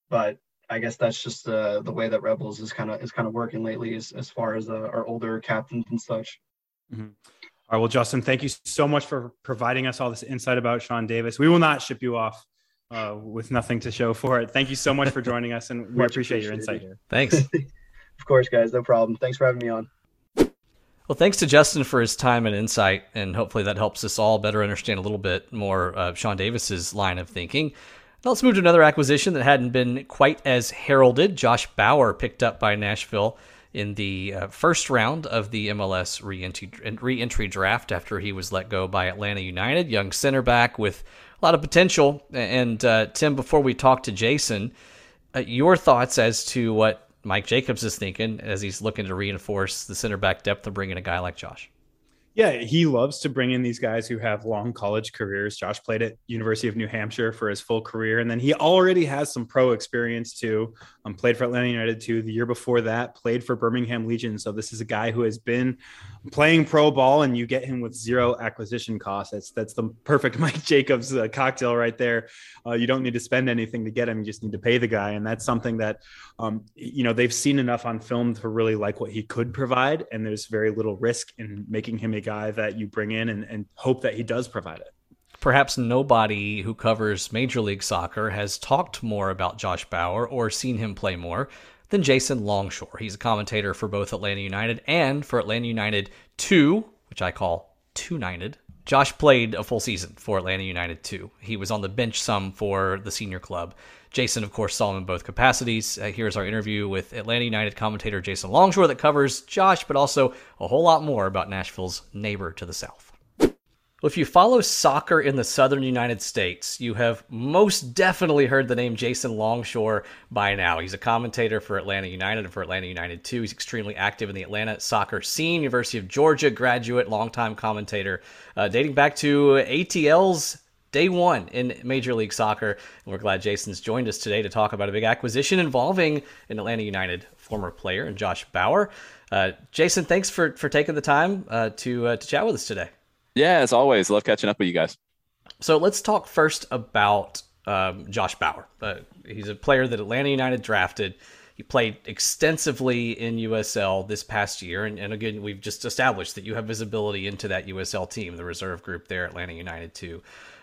but I guess that's just the the way that Red Bulls is kind of is kind of working lately, as as far as uh, our older captains and such. Mm-hmm. All right, well, Justin, thank you so much for providing us all this insight about Sean Davis. We will not ship you off uh, with nothing to show for it. Thank you so much for joining us, and we appreciate your insight here. Thanks. of course, guys, no problem. Thanks for having me on. Well, thanks to Justin for his time and insight, and hopefully that helps us all better understand a little bit more of Sean Davis's line of thinking. Now let's move to another acquisition that hadn't been quite as heralded. Josh Bauer picked up by Nashville in the uh, first round of the MLS re-entry, re-entry draft after he was let go by Atlanta United. Young center back with lot of potential. And uh, Tim, before we talk to Jason, uh, your thoughts as to what Mike Jacobs is thinking as he's looking to reinforce the center back depth of bringing a guy like Josh. Yeah, he loves to bring in these guys who have long college careers. Josh played at University of New Hampshire for his full career, and then he already has some pro experience too. Um, played for Atlanta United too. The year before that, played for Birmingham Legion. So this is a guy who has been playing pro ball, and you get him with zero acquisition costs. That's that's the perfect Mike Jacobs uh, cocktail right there. Uh, you don't need to spend anything to get him; you just need to pay the guy, and that's something that um, you know they've seen enough on film to really like what he could provide, and there's very little risk in making him a guy that you bring in and, and hope that he does provide it. Perhaps nobody who covers Major League Soccer has talked more about Josh Bauer or seen him play more than Jason Longshore. He's a commentator for both Atlanta United and for Atlanta United 2, which I call Two United. Josh played a full season for Atlanta United 2. He was on the bench some for the senior club. Jason, of course, saw him in both capacities. Uh, here's our interview with Atlanta United commentator Jason Longshore that covers Josh, but also a whole lot more about Nashville's neighbor to the south. Well, if you follow soccer in the southern United States, you have most definitely heard the name Jason Longshore by now. He's a commentator for Atlanta United and for Atlanta United too. He's extremely active in the Atlanta soccer scene. University of Georgia graduate, longtime commentator, uh, dating back to ATL's day one in Major League Soccer. And we're glad Jason's joined us today to talk about a big acquisition involving an Atlanta United former player and Josh Bauer. Uh, Jason, thanks for, for taking the time uh, to, uh, to chat with us today. Yeah, as always, love catching up with you guys. So let's talk first about um, Josh Bauer. Uh, he's a player that Atlanta United drafted. He played extensively in USL this past year, and, and, again, we've just established that you have visibility into that USL team, the reserve group there, Atlanta United too.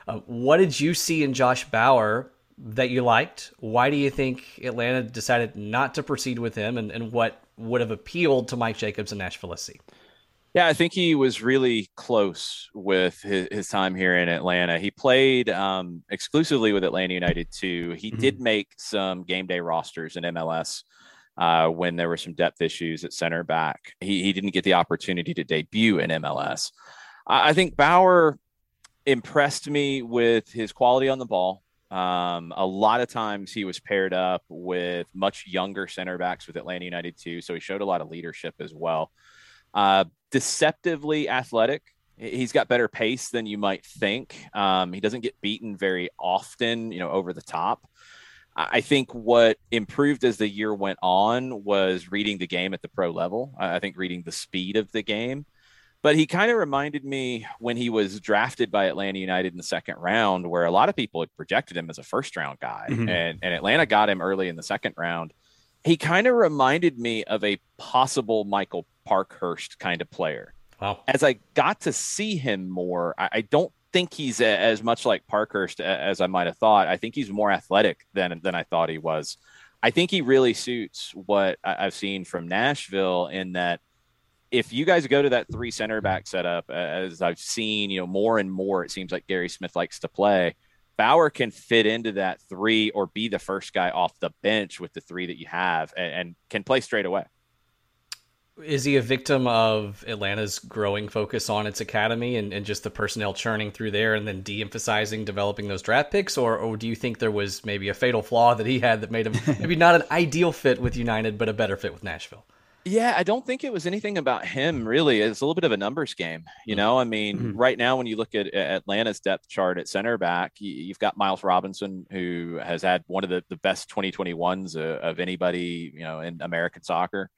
Uh, what did you see in Josh Bauer that you liked? Why do you think Atlanta decided not to proceed with him, and, and what would have appealed to Mike Jacobs and Nashville SC? Yeah, I think he was really close with his, his time here in Atlanta. He played um, exclusively with Atlanta United too. He mm-hmm. did make some game day rosters in MLS uh, when there were some depth issues at center back. He, he didn't get the opportunity to debut in MLS. I, I think Bauer impressed me with his quality on the ball. Um, a lot of times he was paired up with much younger center backs with Atlanta United too, so he showed a lot of leadership as well. Uh, deceptively athletic. He's got better pace than you might think. Um, he doesn't get beaten very often, you know, over the top. I think what improved as the year went on was reading the game at the pro level. I think reading the speed of the game. But he kind of reminded me when he was drafted by Atlanta United in the second round, where a lot of people had projected him as a first round guy, mm-hmm. and, and Atlanta got him early in the second round. He kind of reminded me of a possible Michael Parkhurst kind of player. Wow. As I got to see him more, I, I don't think he's a, as much like Parkhurst as I might have thought. I think he's more athletic than than I thought he was. I think he really suits what I've seen from Nashville in that if you guys go to that three center back setup, as I've seen, you know, more and more, it seems like Gary Smith likes to play. Bauer can fit into that three or be the first guy off the bench with the three that you have and, and can play straight away. Is he a victim of Atlanta's growing focus on its academy and, and just the personnel churning through there and then de emphasizing developing those draft picks? Or, or do you think there was maybe a fatal flaw that he had that made him maybe not an ideal fit with United, but a better fit with Nashville? Yeah, I don't think it was anything about him really. It's a little bit of a numbers game, you know. I mean, mm-hmm. right now when you look at Atlanta's depth chart at center back, you've got Miles Robinson, who has had one of the, the best 2021s of anybody, you know, in American soccer.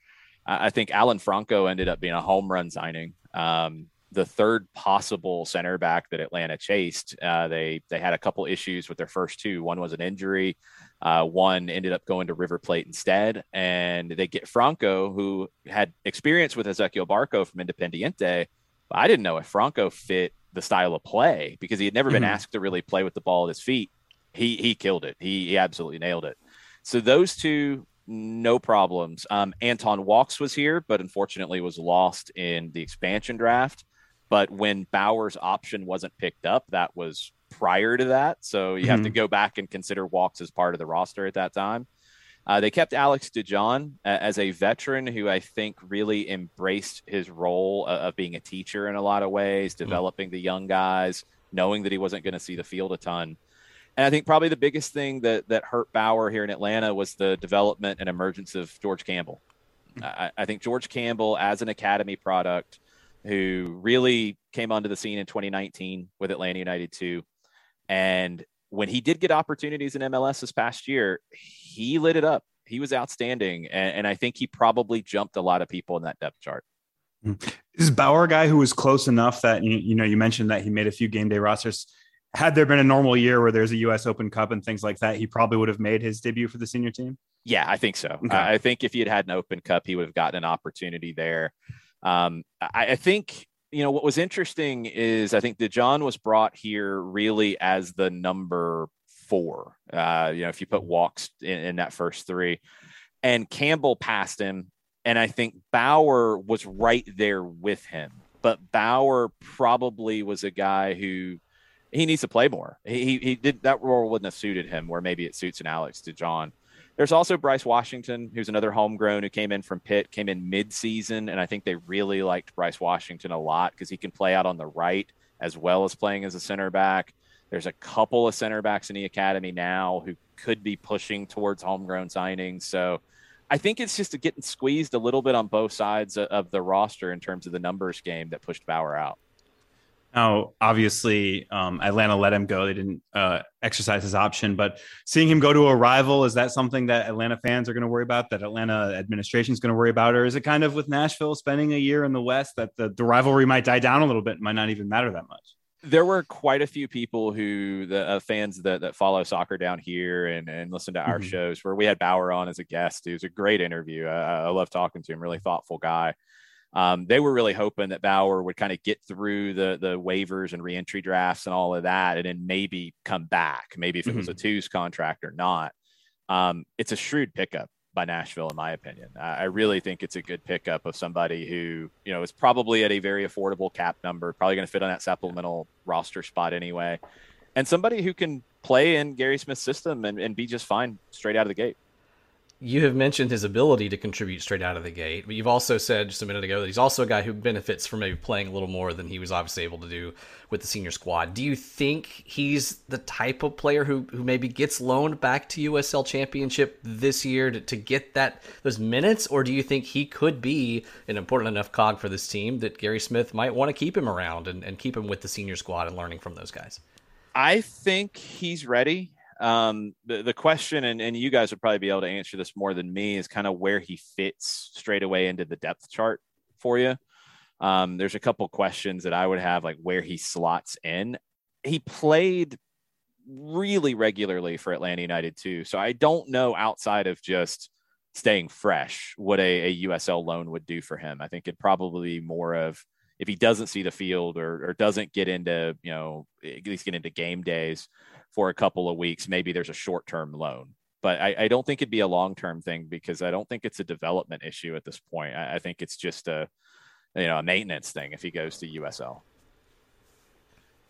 I think Alan Franco ended up being a home run signing. Um, the third possible center back that Atlanta chased. Uh, they they had a couple issues with their first two. One was an injury. Uh, one ended up going to River Plate instead, and they get Franco, who had experience with Ezequiel Barco from Independiente. But I didn't know if Franco fit the style of play because he had never mm-hmm. been asked to really play with the ball at his feet. He he killed it. He, he absolutely nailed it. So those two no problems. Um, Anton Walkes was here, but unfortunately was lost in the expansion draft. But when Bauer's option wasn't picked up, that was prior to that. So you mm-hmm. have to mm-hmm. go back and consider Walkes as part of the roster at that time. Uh, they kept Alex DeJohn uh, as a veteran who I think really embraced his role uh, of being a teacher in a lot of ways, mm-hmm. developing mm-hmm. the young guys, knowing that he wasn't going to see the field a ton. And I think probably the biggest thing that that hurt Bauer here in Atlanta was the development and emergence of George Campbell. Mm-hmm. I, I, think George Campbell, as an academy product, who really came onto the scene in 2019 with Atlanta United too, and when he did get opportunities in MLS this past year, he lit it up. He was outstanding, and, and I think he probably jumped a lot of people in that depth chart. Mm-hmm. Is Bauer a guy who was close enough that you, you know you mentioned that he made a few game day rosters? had there been a normal year where there's a U.S. Open Cup and things like that, he probably would have made his debut for the senior team. Yeah, I think so. Okay. I think if he had had an Open Cup, he would have gotten an opportunity there. Um, I, I, think you know what was interesting is I think DeJohn was brought here really as the number four. Uh, you know, if you put Walkes in, in that first three, and Campbell passed him, and I think Bauer was right there with him. But Bauer probably was a guy who he needs to play more. He, he did that role wouldn't have suited him where maybe it suits an Alex DeJohn. There's also Bryce Washington, who's another homegrown who came in from Pitt, came in mid-season, and I think they really liked Bryce Washington a lot because he can play out on the right as well as playing as a center back. There's a couple of center backs in the academy now who could be pushing towards homegrown signings. So I think it's just getting squeezed a little bit on both sides of the roster in terms of the numbers game that pushed Bauer out. Now, obviously, um, Atlanta let him go. They didn't uh, exercise his option, but seeing him go to a rival, is that something that Atlanta fans are going to worry about, that Atlanta administration is going to worry about? Or is it kind of with Nashville spending a year in the West that the, the rivalry might die down a little bit, might not even matter that much? there were quite a few people who the uh, fans that, that follow soccer down here and, and listen to our mm-hmm. shows where we had Bauer on as a guest. It was a great interview. I, I love talking to him, really thoughtful guy. Um, they were really hoping that Bauer would kind of get through the the waivers and reentry drafts and all of that, and then maybe come back. Maybe if it mm-hmm. was a mm-hmm. twos contract or not. Um, it's a shrewd pickup by Nashville, in my opinion. I, really think it's a good pickup of somebody who, you know, is probably at a very affordable cap number, probably going to fit on that supplemental roster spot anyway, and somebody who can play in Gary Smith's system and, and be just fine straight out of the gate you have mentioned his ability to contribute straight out of the gate, but you've also said just a minute ago that he's also a guy who benefits from maybe playing a little more than he was obviously able to do with the senior squad. Do you think he's the type of player who, who maybe gets loaned back to USL Championship this year to, to get that those minutes, or do you think he could be an important enough cog for this team that Gary Smith might want to keep him around and, and keep him with the senior squad and learning from those guys? I think he's ready. Um, the, the question, and, and you guys would probably be able to answer this more than me, is kind of where he fits straight away into the depth chart for you. Um, there's a couple questions that I would have, like where he slots in. He played really regularly for Atlanta United too, so I don't know outside of just staying fresh what a, a USL loan would do for him. I think it'd probably more of if he doesn't see the field or, or doesn't get into you know at least get into game days for a couple of weeks, maybe there's a short term loan. But I, I, don't think it'd be a long term thing because I don't think it's a development issue at this point. I, I think it's just a you know a maintenance thing if he goes to USL.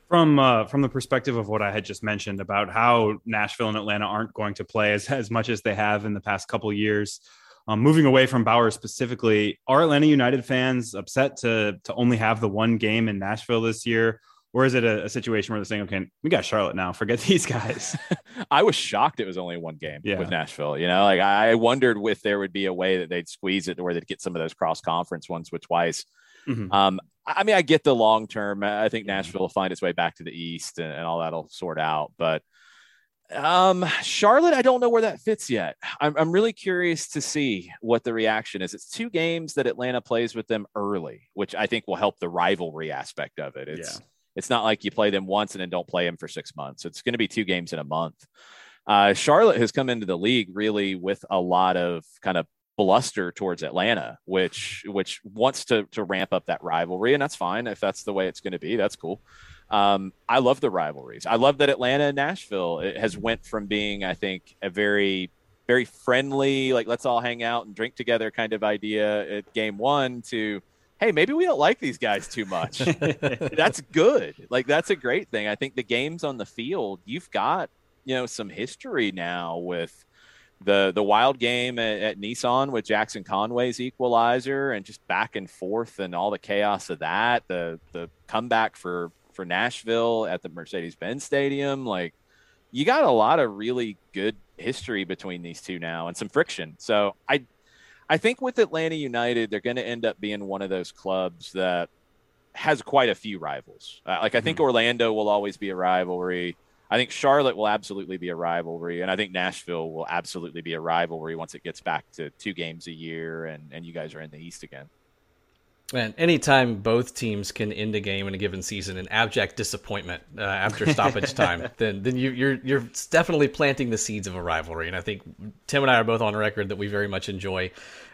From uh, from the perspective of what I had just mentioned about how Nashville and Atlanta aren't going to play as, as much as they have in the past couple years, um, moving away from Bauer specifically, are Atlanta United fans upset to to only have the one game in Nashville this year? Or is it a, a, situation where they're saying, okay, we got Charlotte now, forget these guys? I was shocked it was only one game yeah. with Nashville. You know, like I wondered if there would be a way that they'd squeeze it to where they'd get some of those cross conference ones with twice. Mm-hmm. Um, I mean, I get the long term. I think Nashville will find its way back to the East and, and all that'll sort out. But um, Charlotte, I don't know where that fits yet. I'm, I'm really curious to see what the reaction is. It's two games that Atlanta plays with them early, which I think will help the rivalry aspect of it. It's yeah. It's not like you play them once and then don't play them for six months. It's going to be two games in a month. Uh, Charlotte has come into the league really with a lot of kind of bluster towards Atlanta, which which wants to to ramp up that rivalry, and that's fine if that's the way it's going to be. That's cool. Um, I love the rivalries. I love that Atlanta and Nashville has went from being, I think, a very very friendly, like let's all hang out and drink together kind of idea at game one to hey, maybe we don't like these guys too much. that's good. Like that's a great thing. I think the games on the field, you've got, you know, some history now with the the wild game at, at Nissan with Jackson Conway's equalizer and just back and forth and all the chaos of that. The the comeback for for Nashville at the Mercedes Benz Stadium, like you got a lot of really good history between these two now and some friction. So I I think with Atlanta United, they're going to end up being one of those clubs that has quite a few rivals. Uh, like I think mm-hmm. Orlando will always be a rivalry. I think Charlotte will absolutely be a rivalry, and I think Nashville will absolutely be a rivalry once it gets back to two games a year and and you guys are in the East again. Man, anytime both teams can end a game in a given season in abject disappointment uh, after stoppage time, then then you, you're you're definitely planting the seeds of a rivalry. And I think Tim and I are both on record that we very much enjoy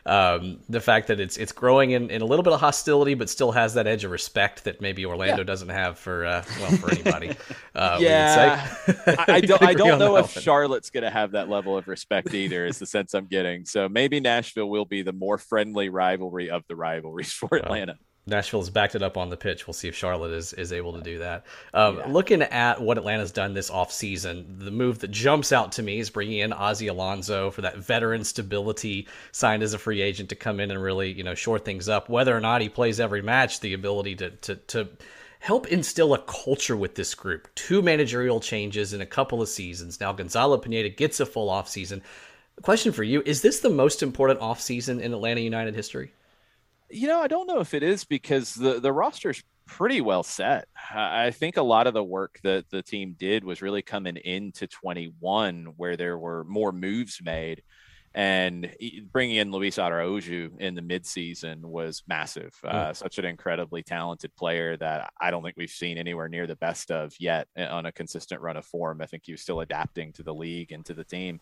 um, the fact that it's it's growing in, in a little bit of hostility, but still has that edge of respect that maybe Orlando yeah. doesn't have for uh, well for anybody. Uh, yeah, I, I, don't I don't know if Charlotte's going to have that level of respect either. is the sense I'm getting. So maybe Nashville will be the more friendly rivalry of the rivalries for Atlanta. Nashville's backed it up on the pitch. We'll see if Charlotte is, is able to do that. Um, yeah. Looking at what Atlanta's done this offseason, the move that jumps out to me is bringing in Ozzy Alonso for that veteran stability, signed as a free agent to come in and really you know shore things up. Whether or not he plays every match, the ability to to, to help instill a culture with this group. Two managerial changes in a couple of seasons. Now Gonzalo Pineda gets a full offseason. Question for you: Is this the most important offseason in Atlanta United history? You know, I don't know if it is because the the roster's pretty well set. I think a lot of the work that the team did was really coming into 21 where there were more moves made And bringing in Luis Araujo in the midseason was massive. Uh, such an incredibly talented player that I don't think we've seen anywhere near the best of yet eh, on a consistent run of form. I think he was still adapting to the league and to the team.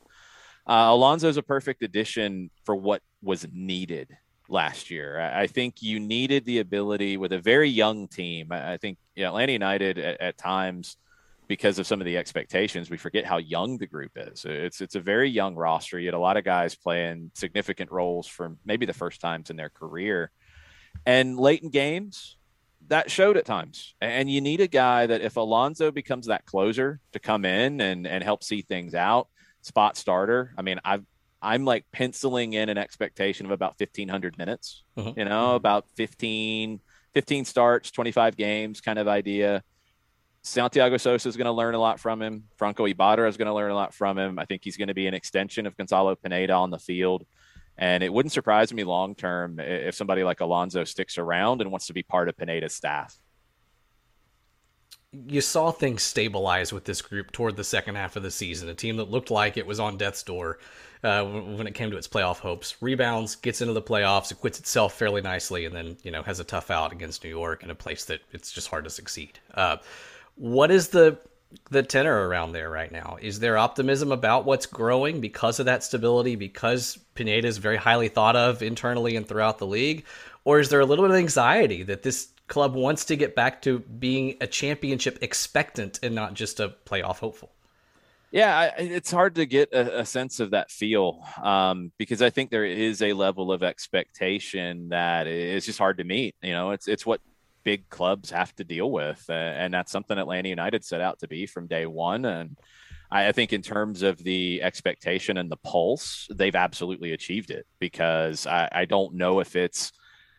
Uh, Alonso is a perfect addition for what was needed last year. I think you needed the ability with a very young team. I think you know, Atlanta United at, at times – because of some of the expectations, we forget how young the group is. It's it's a very young roster. You had a lot of guys playing significant roles for maybe the first times in their career, and late in games, that showed at times. And you need a guy that if Alonso becomes that closer to come in and and help see things out, spot starter. I mean, I've I'm like penciling in an expectation of about 1500 minutes. Uh-huh. You know, about 15 15 starts, 25 games kind of idea Santiago Sosa is going to learn a lot from him. Franco Ibarra is going to learn a lot from him. I think he's going to be an extension of Gonzalo Pineda on the field. And it wouldn't surprise me long term if somebody like Alonso sticks around and wants to be part of Pineda's staff. You saw things stabilize with this group toward the second half of the season. A team that looked like it was on death's door uh, when it came to its playoff hopes. Rebounds, gets into the playoffs, acquits itself fairly nicely, and then you know has a tough out against New York in a place that it's just hard to succeed. Uh, what is the the tenor around there right now? Is there optimism about what's growing because of that stability, because Pineda is very highly thought of internally and throughout the league? Or is there a little bit of anxiety that this club wants to get back to being a championship expectant and not just a playoff hopeful? Yeah, it's hard to get a, a sense of that feel um, because I think there is a level of expectation that is just hard to meet. You know, it's it's what big clubs have to deal with. Uh, and that's something Atlanta United set out to be from day one. And I, I, think, in terms of the expectation and the pulse, they've absolutely achieved it because I, I don't know if it's,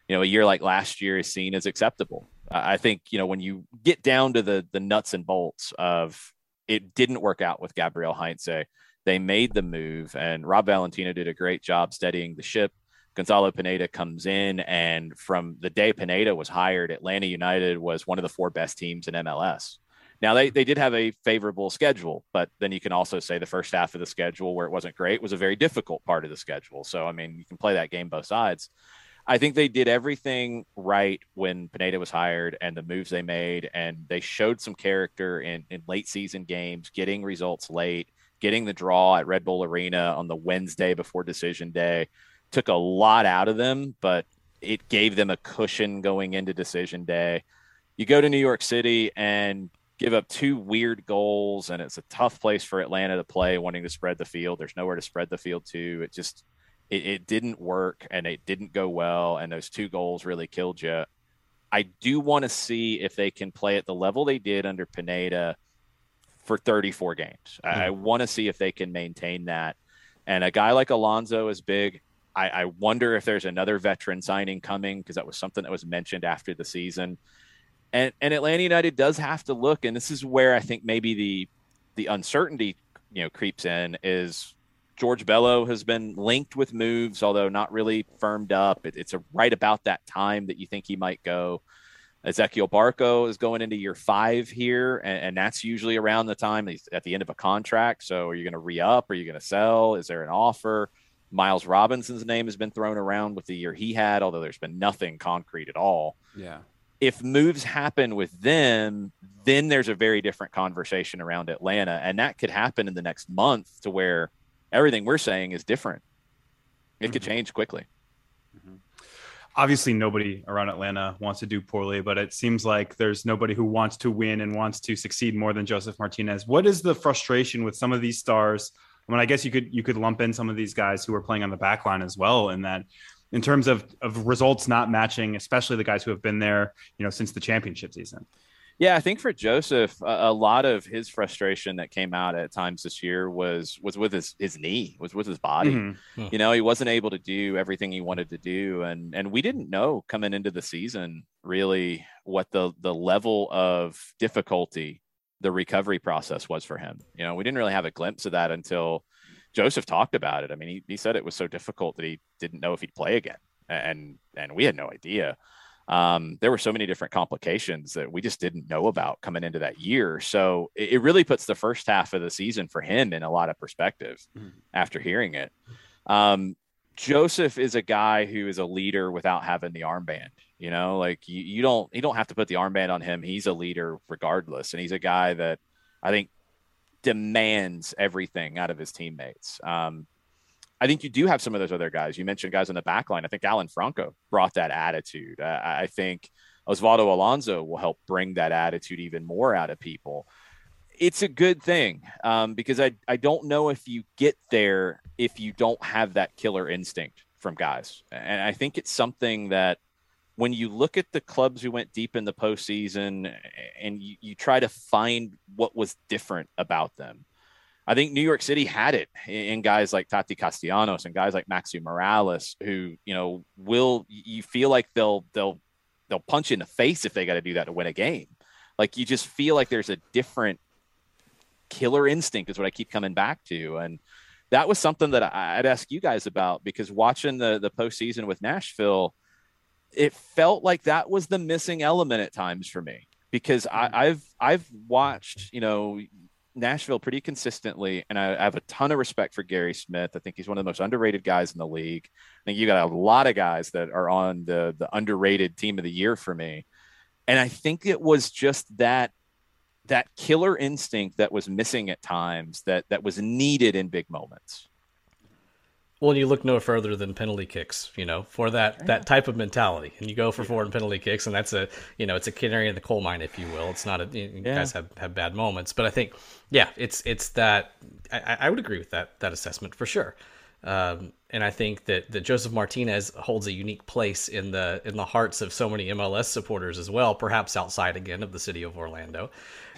you know, a year like last year is seen as acceptable. I think, you know, when you get down to the the nuts and bolts of it didn't work out with Gabriel Heinze, they made the move, and Rob Valentino did a great job steadying the ship Gonzalo Pineda comes in, and from the day Pineda was hired, Atlanta United was one of the four best teams in MLS. Now they, they did have a favorable schedule, but then you can also say the first half of the schedule where it wasn't great was a very difficult part of the schedule. So I mean, you can play that game both sides. I think they did everything right when Pineda was hired and the moves they made, and they showed some character in, in late season games, getting results late, getting the draw at Red Bull Arena on the Wednesday before decision day took a lot out of them, but it gave them a cushion going into decision day. You go to New York City and give up two weird goals, and it's a tough place for Atlanta to play, wanting to spread the field. There's nowhere to spread the field to. It just it, it didn't work and it didn't go well, and those two goals really killed you. I do want to see if they can play at the level they did under Pineda for 34 games. Mm-hmm. I, I want to see if they can maintain that. And a guy like Alonso is big. I, I wonder if there's another veteran signing coming because that was something that was mentioned after the season. And and Atlanta United does have to look, and this is where I think maybe the the uncertainty you know creeps in is George Bello has been linked with moves, although not really firmed up. It, it's a right about that time that you think he might go. Ezequiel Barco is going into year five here, and, and, that's usually around the time he's at the end of a contract. So, are you going to re up? Are you going to sell? Is there an offer? Miles Robinson's name has been thrown around with the year he had, although there's been nothing concrete at all. Yeah. If moves happen with them, then there's a very different conversation around Atlanta. And that could happen in the next month to where everything we're saying is different. It mm-hmm. could change quickly. Mm-hmm. Obviously, nobody around Atlanta wants to do poorly, but it seems like there's nobody who wants to win and wants to succeed more than Josef Martinez. What is the frustration with some of these stars I mean, I guess you could you could lump in some of these guys who are playing on the back line as well in that in terms of of results not matching, especially the guys who have been there, you know, since the championship season. Yeah, I think for Josef, a, a, lot of his frustration that came out at times this year was was with his his knee, was with his body. Mm-hmm. You know, he wasn't able to do everything he wanted to do, and and we didn't know coming into the season really what the the level of difficulty the recovery process was for him. You know, we didn't really have a glimpse of that until Josef talked about it. I mean, he, he said it was so difficult that he didn't know if he'd play again. And and we had no idea. Um, there were so many different complications that we just didn't know about coming into that year. So it, it really puts the first half of the season for him in a lot of perspective mm-hmm. after hearing it. Um, Josef is a guy who is a leader without having the armband. You know, like you, you don't you don't have to put the armband on him. He's a leader regardless, and he's a guy that I think demands everything out of his teammates. Um, I think you do have some of those other guys. You mentioned guys on the back line. I think Alan Franco brought that attitude. Uh, I think Osvaldo Alonso will help bring that attitude even more out of people. It's a good thing um, because I, I don't know if you get there if you don't have that killer instinct from guys. And I think it's something that when you look at the clubs who went deep in the postseason and you, you try to find what was different about them, I think New York City had it in guys like Tati Castellanos and guys like Maxi Morales, who you know will you feel like they'll they'll they'll punch you in the face if they got to do that to win a game. Like you just feel like there's a different killer instinct is what I keep coming back to, and that was something that I'd ask you guys about because watching the the postseason with Nashville, it felt like that was the missing element at times for me because I, have mm-hmm. I've watched you know Nashville pretty consistently, and I, have a ton of respect for Gary Smith. I think he's one of the most underrated guys in the league. I think you got a lot of guys that are on the the underrated team of the year for me, and I think it was just that that killer instinct that was missing at times that that was needed in big moments. Well, you look no further than penalty kicks, you know, for that that type of mentality, and you go for four and penalty kicks, and that's a you know it's a canary in the coal mine, if you will. It's not a you yeah. guys have, have bad moments, but I think yeah, it's it's that I, I would agree with that that assessment for sure. Um, and I think that, that Josef Martinez holds a unique place in the in the hearts of so many MLS supporters as well, perhaps outside again of the city of Orlando,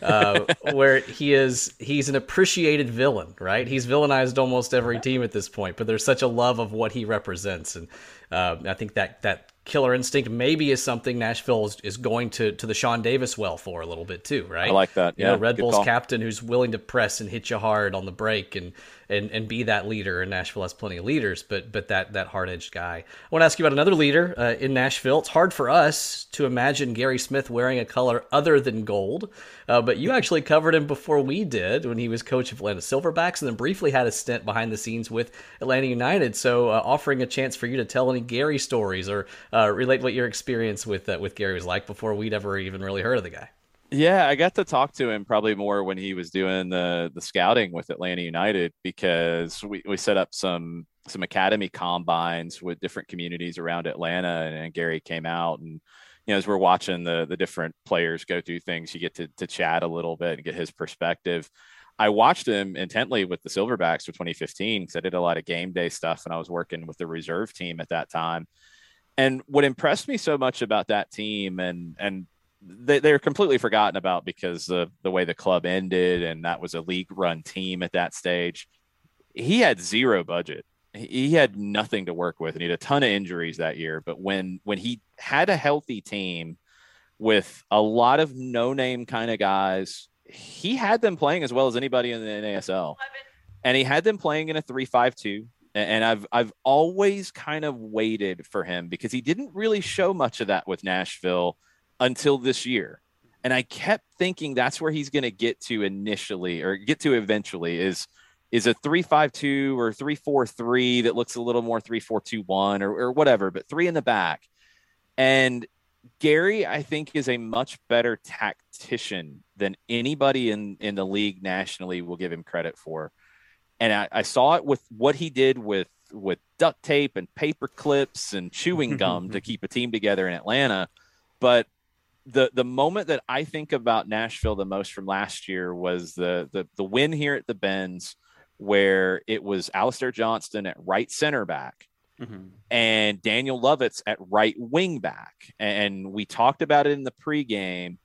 uh, where he is he's an appreciated villain, right? He's villainized almost every team at this point, but there's such a love of what he represents, and uh, I think that that killer instinct maybe is something Nashville is, is, going to to the Sean Davis well for a little bit too, right? I like that. Yeah, you know, Red Bull's call. captain who's willing to press and hit you hard on the break and and and be that leader. And Nashville has plenty of leaders, but but that that hard edged guy. I want to ask you about another leader uh, in Nashville. It's hard for us to imagine Gary Smith wearing a color other than gold, uh, but you actually covered him before we did when he was coach of Atlanta Silverbacks, and then briefly had a stint behind the scenes with Atlanta United. So uh, offering a chance for you to tell any Gary stories or uh, relate what your experience with uh, with Gary was like before we'd ever even really heard of the guy. Yeah, I got to talk to him probably more when he was doing the the scouting with Atlanta United because we, we set up some some academy combines with different communities around Atlanta and, and Gary came out and you know as we're watching the the different players go through things you get to to chat a little bit and get his perspective. I watched him intently with the Silverbacks for 2015 because I did a lot of game day stuff and I was working with the reserve team at that time. And what impressed me so much about that team and and they, they're completely forgotten about because of the way the club ended and that was a league run team at that stage. He had zero budget. He had nothing to work with and he had a ton of injuries that year. But when when he had a healthy team with a lot of no name kind of guys he had them playing as well as anybody in the NASL and he had them playing in a 3-5-2 and I've I've always kind of waited for him because he didn't really show much of that with Nashville until this year. And I kept thinking that's where he's going to get to initially or get to eventually is is a 352 or 343 that looks a little more 3421 or, or whatever, but three in the back. And Gary, I think, is a much better tactician than anybody in, in the league nationally will give him credit for. And I, I saw it with what he did with with duct tape and paper clips and chewing gum to keep a team together in Atlanta. But the the moment that I think about Nashville the most from last year was the the the win here at the Benz, where it was Alistair Johnston at right center back. Mm-hmm. And Daniel Lovitz at right wing back. And we talked about it in the pregame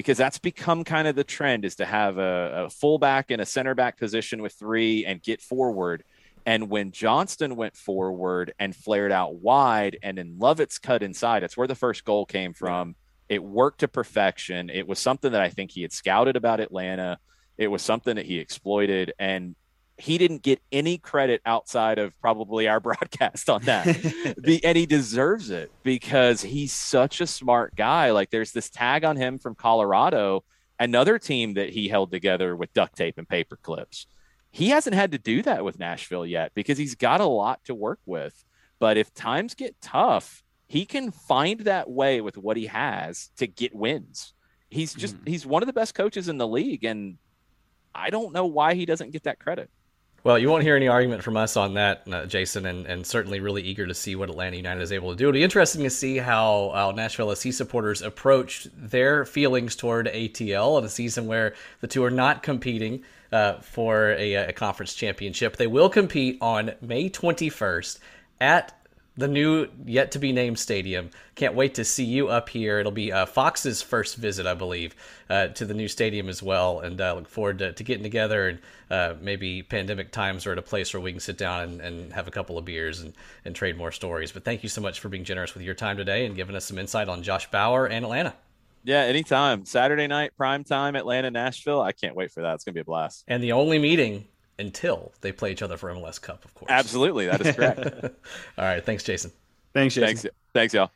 because that's become kind of the trend is to have a, a fullback in a center back position with three and get forward. And when Johnston went forward and flared out wide, and then Lovitz cut inside, that's where the first goal came from. It worked to perfection. It was something that I think he had scouted about Atlanta. It was something that he exploited, and he didn't get any credit outside of probably our broadcast on that. and he deserves it because he's such a smart guy. Like there's this tag on him from Colorado, another team that he held together with duct tape and paper clips. he hasn't had to do that with Nashville yet because he's got a lot to work with. But if times get tough, he can find that way with what he has to get wins. He's just mm. he's one of the best coaches in the league and I don't know why he doesn't get that credit. Well, you won't hear any argument from us on that, uh, Jason, and, and certainly really eager to see what Atlanta United is able to do. It'll be interesting to see how, how Nashville SC supporters approached their feelings toward ATL in a season where the two are not competing uh, for a, a conference championship. They will compete on May 21st at the new yet to be named stadium. Can't wait to see you up here. It'll be uh, Fox's first visit, I believe, uh, to the new stadium as well. And I uh, look forward to, to, getting together and uh, maybe pandemic times are at a place where we can sit down and, and have a couple of beers and, and trade more stories. But thank you so much for being generous with your time today and giving us some insight on Josh Bauer and Atlanta. Yeah, anytime. Saturday night, prime time, Atlanta, Nashville. I can't wait for that. It's going to be a blast. And the only meeting until they play each other for MLS Cup, of course. Absolutely. That is correct. All right. Thanks, Jason. Thanks, Jason. Thanks, thanks, y'all.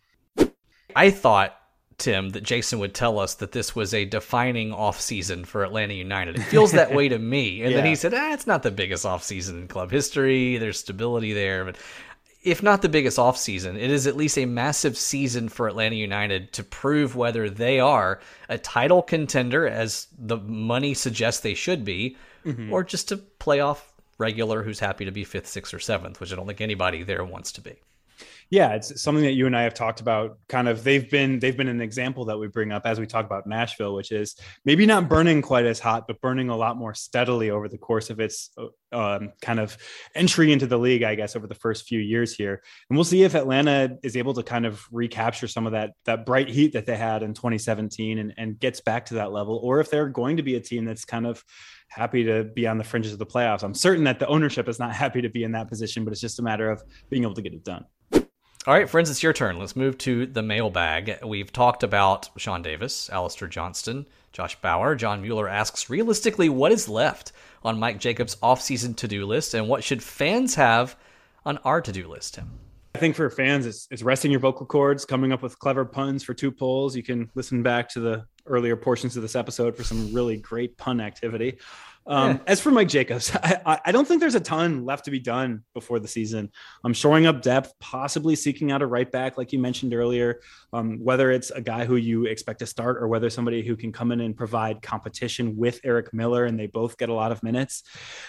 I thought, Tim, that Jason would tell us that this was a defining offseason for Atlanta United. It feels that way to me. And yeah. then he said, ah, it's not the biggest offseason in club history. There's stability there. But if not the biggest offseason, it is at least a massive season for Atlanta United to prove whether they are a title contender, as the money suggests they should be, mm-hmm. or just a playoff regular who's happy to be fifth, sixth, or seventh, which I don't think anybody there wants to be yeah it's something that you and i have talked about kind of they've been they've been an example that we bring up as we talk about nashville which is maybe not burning quite as hot but burning a lot more steadily over the course of its um, kind of entry into the league i guess over the first few years here and we'll see if atlanta is able to kind of recapture some of that that bright heat that they had in 2017 and, and gets back to that level or if they're going to be a team that's kind of happy to be on the fringes of the playoffs. I'm certain that the ownership is not happy to be in that position, but it's just a matter of being able to get it done. All right, friends, it's your turn. Let's move to the mailbag. We've talked about Sean Davis, Alistair Johnston, Josh Bauer. John Mueller asks, realistically, what is left on Mike Jacobs' offseason to-do list, and what should fans have on our to-do list, Tim? I think for fans, it's, it's resting your vocal cords, coming up with clever puns for two polls. You can listen back to the earlier portions of this episode for some really great pun activity. Um, yeah. As for Mike Jacobs, I, I, don't think there's a ton left to be done before the season. I'm um, shoring up depth, possibly seeking out a right back, like you mentioned earlier. Um, whether it's a guy who you expect to start or whether somebody who can come in and provide competition with Eric Miller, and they both get a lot of minutes.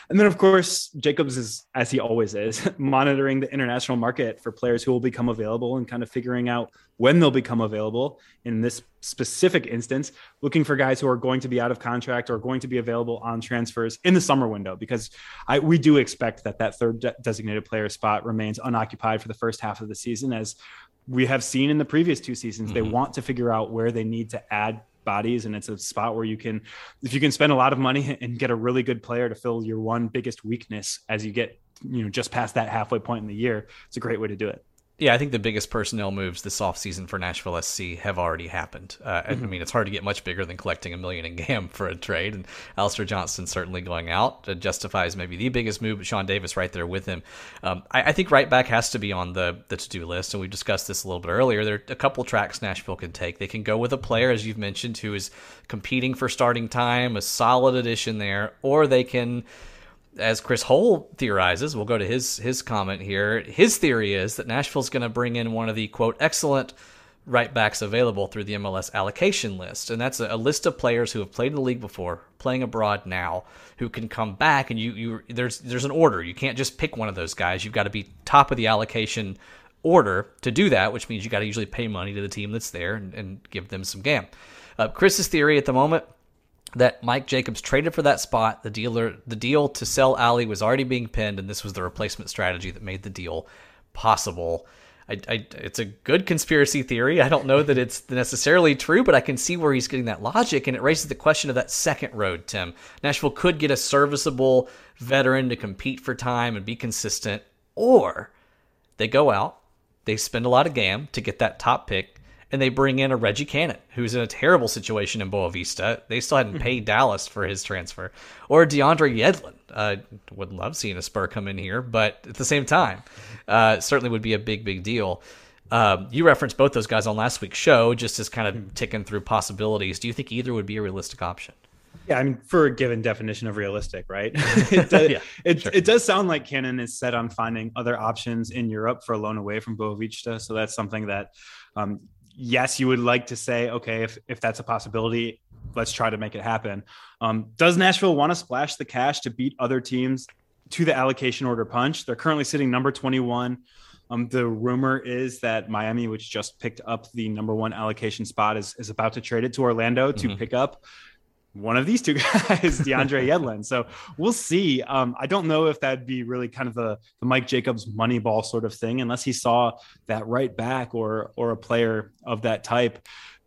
And then, of course, Jacobs is, as he always is, monitoring the international market for players who will become available and kind of figuring out when they'll become available. In this specific instance, looking for guys who are going to be out of contract or going to be available on transfers in the summer window, because I, we do expect that that third de- designated player spot remains unoccupied for the first half of the season, as we have seen in the previous two seasons. Mm-hmm. They want to figure out where they need to add bodies and it's a spot where you can if you can spend a lot of money and get a really good player to fill your one biggest weakness as you get you know just past that halfway point in the year it's a great way to do it yeah, I think the biggest personnel moves this offseason for Nashville SC have already happened. Uh, mm-hmm. I mean, it's hard to get much bigger than collecting a million in GAM for a trade, and Alistair Johnston certainly going out it justifies maybe the biggest move, but Sean Davis right there with him. Um, I, I, think right back has to be on the, the to do list, and we discussed this a little bit earlier. There are a couple tracks Nashville can take. They can go with a player, as you've mentioned, who is competing for starting time, a solid addition there, or they can as Chris Hole theorizes, we'll go to his his comment here. His theory is that Nashville's going to bring in one of the quote excellent right backs available through the MLS allocation list, and that's a, a, list of players who have played in the league before, playing abroad now, who can come back. And you you there's there's an order. You can't just pick one of those guys. You've got to be top of the allocation order to do that, which means you got to usually pay money to the team that's there and, and give them some gam. Uh, Chris's theory at the moment that Mike Jacobs traded for that spot. The dealer, the deal to sell Ali was already being pinned, and this was the replacement strategy that made the deal possible. I, I, it's a good conspiracy theory. I don't know that it's necessarily true, but I can see where he's getting that logic, and it raises the question of that second road. Tim Nashville could get a serviceable veteran to compete for time and be consistent, or they go out, they spend a lot of gam to get that top pick, and they bring in a Reggie Cannon, who's in a terrible situation in Boavista. They still hadn't paid Dallas for his transfer. Or DeAndre Yedlin. Uh, would love seeing a Spur come in here, but at the same time, uh, certainly would be a big, big deal. Um, you referenced both those guys on last week's show, just as kind of ticking through possibilities. Do you think either would be a realistic option? Yeah, I mean, for a given definition of realistic, right? it, does, yeah, it, sure. it does sound like Cannon is set on finding other options in Europe for a loan away from Boavista. So that's something that, um, yes, you would like to say, okay, if, if that's a possibility, let's try to make it happen. Um, does Nashville want to splash the cash to beat other teams to the allocation order punch? They're currently sitting number 21. Um, the rumor is that Miami, which just picked up the number one allocation spot, is, is about to trade it to Orlando to mm-hmm. pick up one of these two guys, DeAndre Yedlin. So we'll see. Um, I don't know if that'd be really kind of the, the Mike Jacobs money ball sort of thing, unless he saw that right back or or a player of that type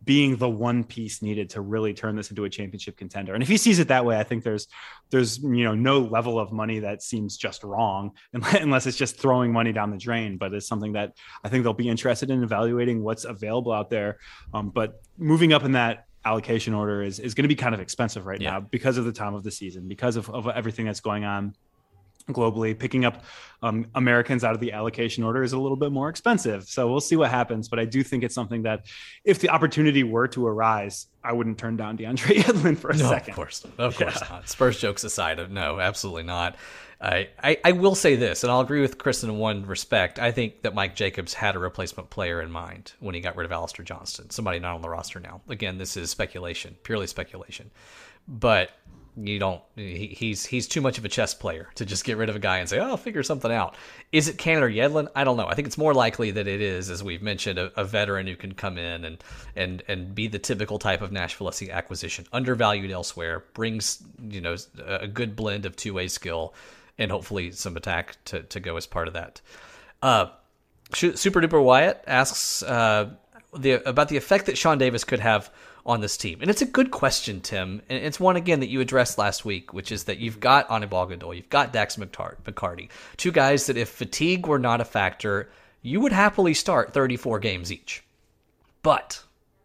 being the one piece needed to really turn this into a championship contender. And if he sees it that way, I think there's there's you know no level of money that seems just wrong unless it's just throwing money down the drain. But it's something that I think they'll be interested in evaluating what's available out there. Um, but moving up in that allocation order is, is going to be kind of expensive right yeah. now because of the time of the season, because of, of everything that's going on globally. Picking up um, Americans out of the allocation order is a little bit more expensive. So we'll see what happens. But I do think it's something that if the opportunity were to arise, I wouldn't turn down DeAndre Yedlin for a no, second. Of course, of course yeah. not. Spurs jokes aside, no, absolutely not. I, I, will say this, and I'll agree with Chris in one respect. I think that Mike Jacobs had a replacement player in mind when he got rid of Alistair Johnston, somebody not on the roster now. Again, this is speculation, purely speculation. But you don't he, he's he's too much of a chess player to just get rid of a guy and say oh I'll figure something out is it Cannon or Yedlin I don't know I think it's more likely that it is as we've mentioned a, a, veteran who can come in and and and be the typical type of Nashville SC acquisition undervalued elsewhere brings you know a good blend of two way skill and hopefully some attack to, to go as part of that. Uh, Super Duper Wyatt asks uh, the, about the effect that Sean Davis could have on this team. And it's a good question, Tim. And it's one, again, that you addressed last week, which is that you've got Anibal Godoy, you've got Dax McCarty, two guys that if fatigue were not a factor, you would happily start 34 games each. But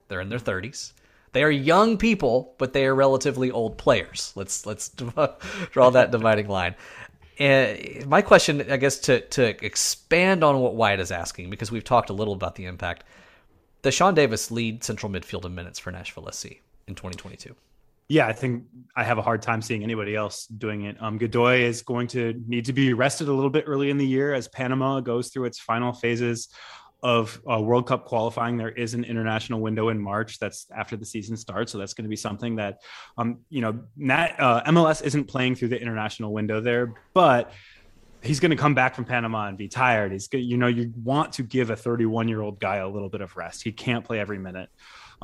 they're in their 30s. They are young people, but they are relatively old players. Let's let's draw that dividing line. And my question, I guess, to to expand on what Wyatt is asking, because we've talked a little about the impact. Does Sean Davis lead central midfield in minutes for Nashville SC in 2022? Yeah, I think I have a hard time seeing anybody else doing it. Um, Godoy is going to need to be rested a little bit early in the year as Panama goes through its final phases of uh, World Cup qualifying. There is an international window in March. That's after the season starts, so that's going to be something that, um, you know, Nat, uh, MLS isn't playing through the international window there, but he's going to come back from Panama and be tired. He's, you know, you want to give a 31 year old guy a little bit of rest. He can't play every minute.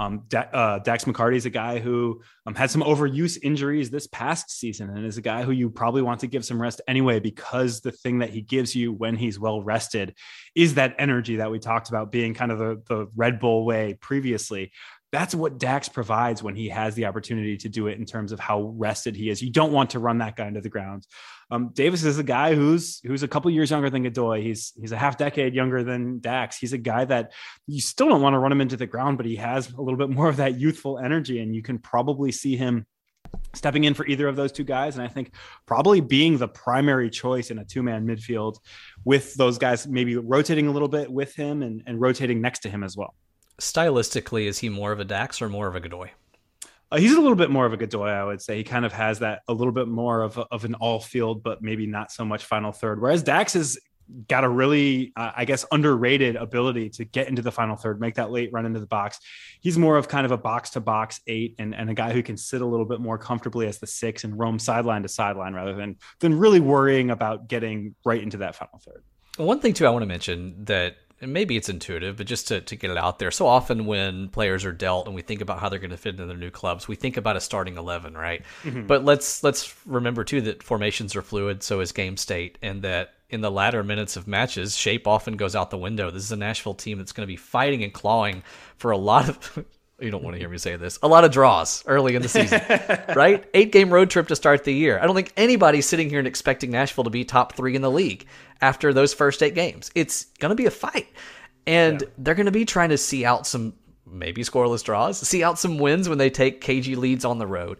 Um, da- uh, Dax McCarty is a guy who um, had some overuse injuries this past season and is a guy who you probably want to give some rest anyway, because the thing that he gives you when he's well rested is that energy that we talked about being kind of the, the Red Bull way previously that's what Dax provides when he has the opportunity to do it in terms of how rested he is. You don't want to run that guy into the ground. Um, Davis is a guy who's who's a couple years younger than Godoy. He's he's a half decade younger than Dax. He's a guy that you still don't want to run him into the ground, but he has a little bit more of that youthful energy, and you can probably see him stepping in for either of those two guys. And I think probably being the primary choice in a two man midfield with those guys maybe rotating a little bit with him and, and rotating next to him as well stylistically, is he more of a Dax or more of a Godoy? Uh, he's a little bit more of a Godoy, I would say. He kind of has that a little bit more of, a, of an all field, but maybe not so much final third. Whereas Dax has got a really, uh, I guess, underrated ability to get into the final third, make that late run into the box. He's more of kind of a box to box eight and, and a guy who can sit a little bit more comfortably as the six and roam sideline to sideline rather than than really worrying about getting right into that final third. One thing too, I want to mention that and maybe it's intuitive, but just to, to get it out there. So often when players are dealt and we think about how they're going to fit into their new clubs, we think about a starting eleven, right? Mm-hmm. But let's let's remember too that formations are fluid, so is game state, and that in the latter minutes of matches, shape often goes out the window. This is a Nashville team that's going to be fighting and clawing for a lot of you don't want to hear me say this. A lot of draws early in the season, right? Eight game road trip to start the year. I don't think anybody's sitting here and expecting Nashville to be top three in the league after those first eight games. It's going to be a fight. And yeah. they're going to be trying to see out some maybe scoreless draws, see out some wins when they take KG leads on the road.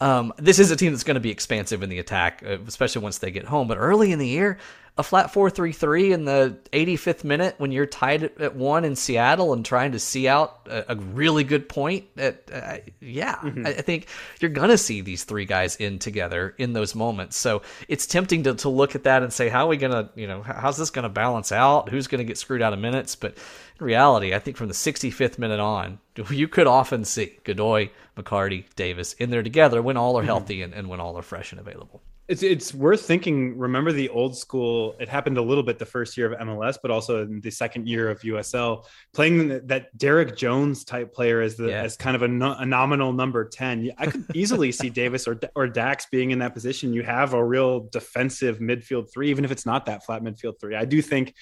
Um, this is a team that's going to be expansive in the attack, uh, especially once they get home. But early in the year, a flat 4-3-3 in the 85th minute when you're tied at one in Seattle and trying to see out a, a really good point. At, uh, yeah, mm-hmm. I, I, think you're gonna see these three guys in together in those moments. So it's tempting to, to look at that and say, how are we gonna, you know, how's this gonna balance out? Who's gonna get screwed out of minutes? But in reality, I think from the 65th minute on, you could often see Godoy, McCarty, Davis in there together when all are mm-hmm. healthy mm-hmm. and, and when all are fresh and available. It's it's worth thinking. Remember the old school. It happened a little bit the first year of MLS, but also in the second year of USL, playing that Derek Jones type player as the yeah. as kind of a, no, a, nominal number ten. I could easily see Davis or or Dax being in that position. You have a real defensive midfield three, even if it's not that flat midfield three. I do think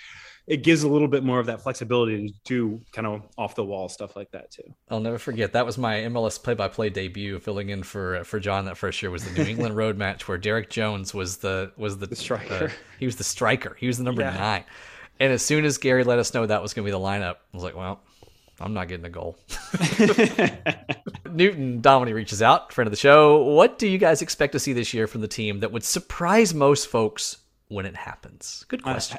it gives a little bit more of that flexibility to do kind of off the wall stuff like that too. I'll never forget that was my MLS play by play debut, filling in for for John that first year was the New England Road match where Derek Jones was the was the, the striker. Uh, he was the striker. He was the number yeah. nine. And as soon as Gary let us know that was going to be the lineup, I was like, well, I'm not getting a goal. Newton Domini reaches out, friend of the show. What do you guys expect to see this year from the team that would surprise most folks when it happens? Good question.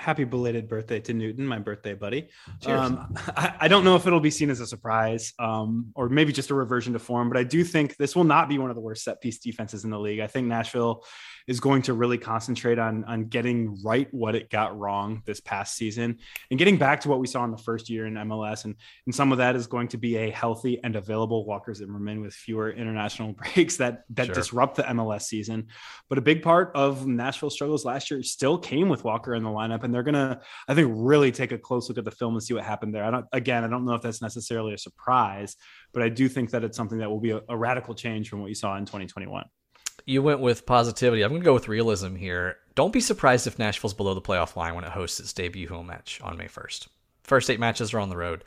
Happy belated birthday to Newton, my birthday buddy. Um, I, I, don't know if it'll be seen as a surprise um, or maybe just a reversion to form, but I do think this will not be one of the worst set piece defenses in the league. I think Nashville is going to really concentrate on on getting right what it got wrong this past season and getting back to what we saw in the first year in MLS. And and some of that is going to be a healthy and available Walker Zimmerman with fewer international breaks that that sure. disrupt the MLS season. But a big part of Nashville struggles last year still came with Walker in the lineup, and they're gonna I think really take a close look at the film and see what happened there. I don't again I don't know if that's necessarily a surprise, but I do think that it's something that will be a, a radical change from what you saw in 2021 you went with positivity. I'm going to go with realism here. Don't be surprised if Nashville's below the playoff line when it hosts its debut home match on May 1st. First eight matches are on the road.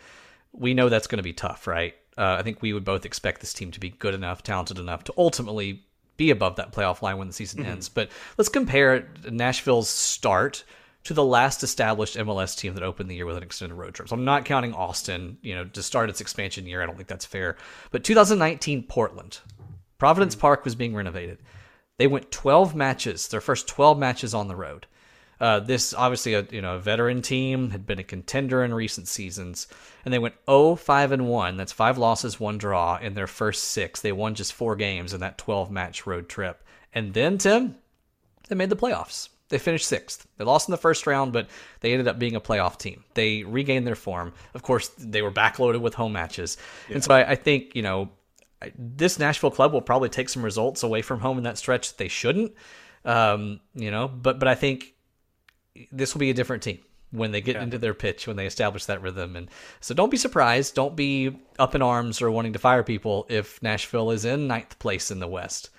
We know that's going to be tough, right? Uh, I think we would both expect this team to be good enough, talented enough to ultimately be above that playoff line when the season mm-hmm. ends. But let's compare Nashville's start to the last established MLS team that opened the year with an extended road trip. So I'm not counting Austin, you know, to start its expansion year. I don't think that's fair. But 2019 Portland, Providence Park was being renovated. They went 12 matches, their first 12 matches on the road. Uh, this obviously a you know a veteran team had been a contender in recent seasons, and they went 0 5 and 1. That's five losses, one draw in their first six. They won just four games in that 12 match road trip, and then Tim, they made the playoffs. They finished sixth. They lost in the first round, but they ended up being a playoff team. They regained their form. Of course, they were backloaded with home matches, yeah. and so I, I think you know this Nashville club will probably take some results away from home in that stretch that they shouldn't. Um, you know, but but I think this will be a different team when they get yeah. into their pitch when they establish that rhythm and so don't be surprised don't be up in arms or wanting to fire people if nashville is in ninth place in the west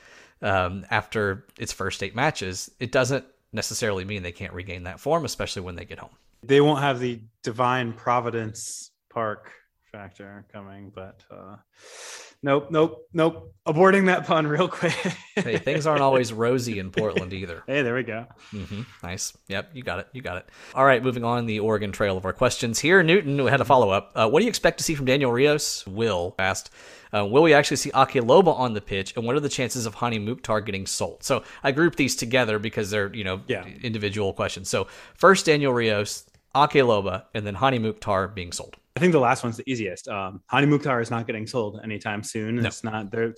um, after its first eight matches it doesn't necessarily mean they can't regain that form especially when they get home they won't have the divine providence park factor coming but uh nope, nope, nope. Aborting that pun real quick. hey, things aren't always rosy in Portland either. Hey, there we go. Mm-hmm. Nice. Yep, you got it. You got it. All right, moving on the Oregon Trail of our questions here. Newton we had a follow up. Uh, what do you expect to see from Daniel Rios? Will asked. Uh, will we actually see Ake Loba on the pitch, and what are the chances of Hany Mukhtar getting sold? So I grouped these together because they're you know yeah. individual questions. So first Daniel Rios, Ake Loba, and then Hany Mukhtar being sold. I think the last one's the easiest. Um, Hany Mukhtar is not getting sold anytime soon. No. It's not there.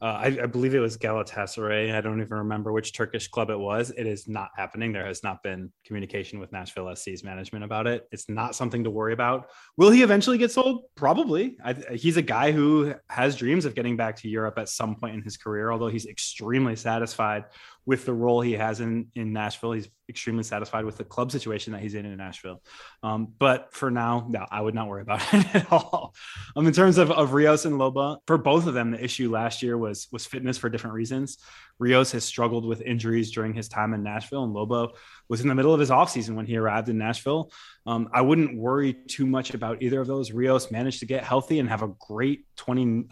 Uh, I, I, believe it was Galatasaray. I don't even remember which Turkish club it was. It is not happening. There has not been communication with Nashville SC's management about it. It's not something to worry about. Will he eventually get sold? Probably. I, he's a guy who has dreams of getting back to Europe at some point in his career, although he's extremely satisfied with the role he has in, in Nashville. He's extremely satisfied with the club situation that he's in in Nashville. Um, but for now, no, I would not worry about it at all. Um, in terms of, of Rios and Loba, for both of them, the issue last year was was fitness for different reasons. Rios has struggled with injuries during his time in Nashville, and Loba was in the middle of his offseason when he arrived in Nashville. Um, I wouldn't worry too much about either of those. Rios managed to get healthy and have a great 2019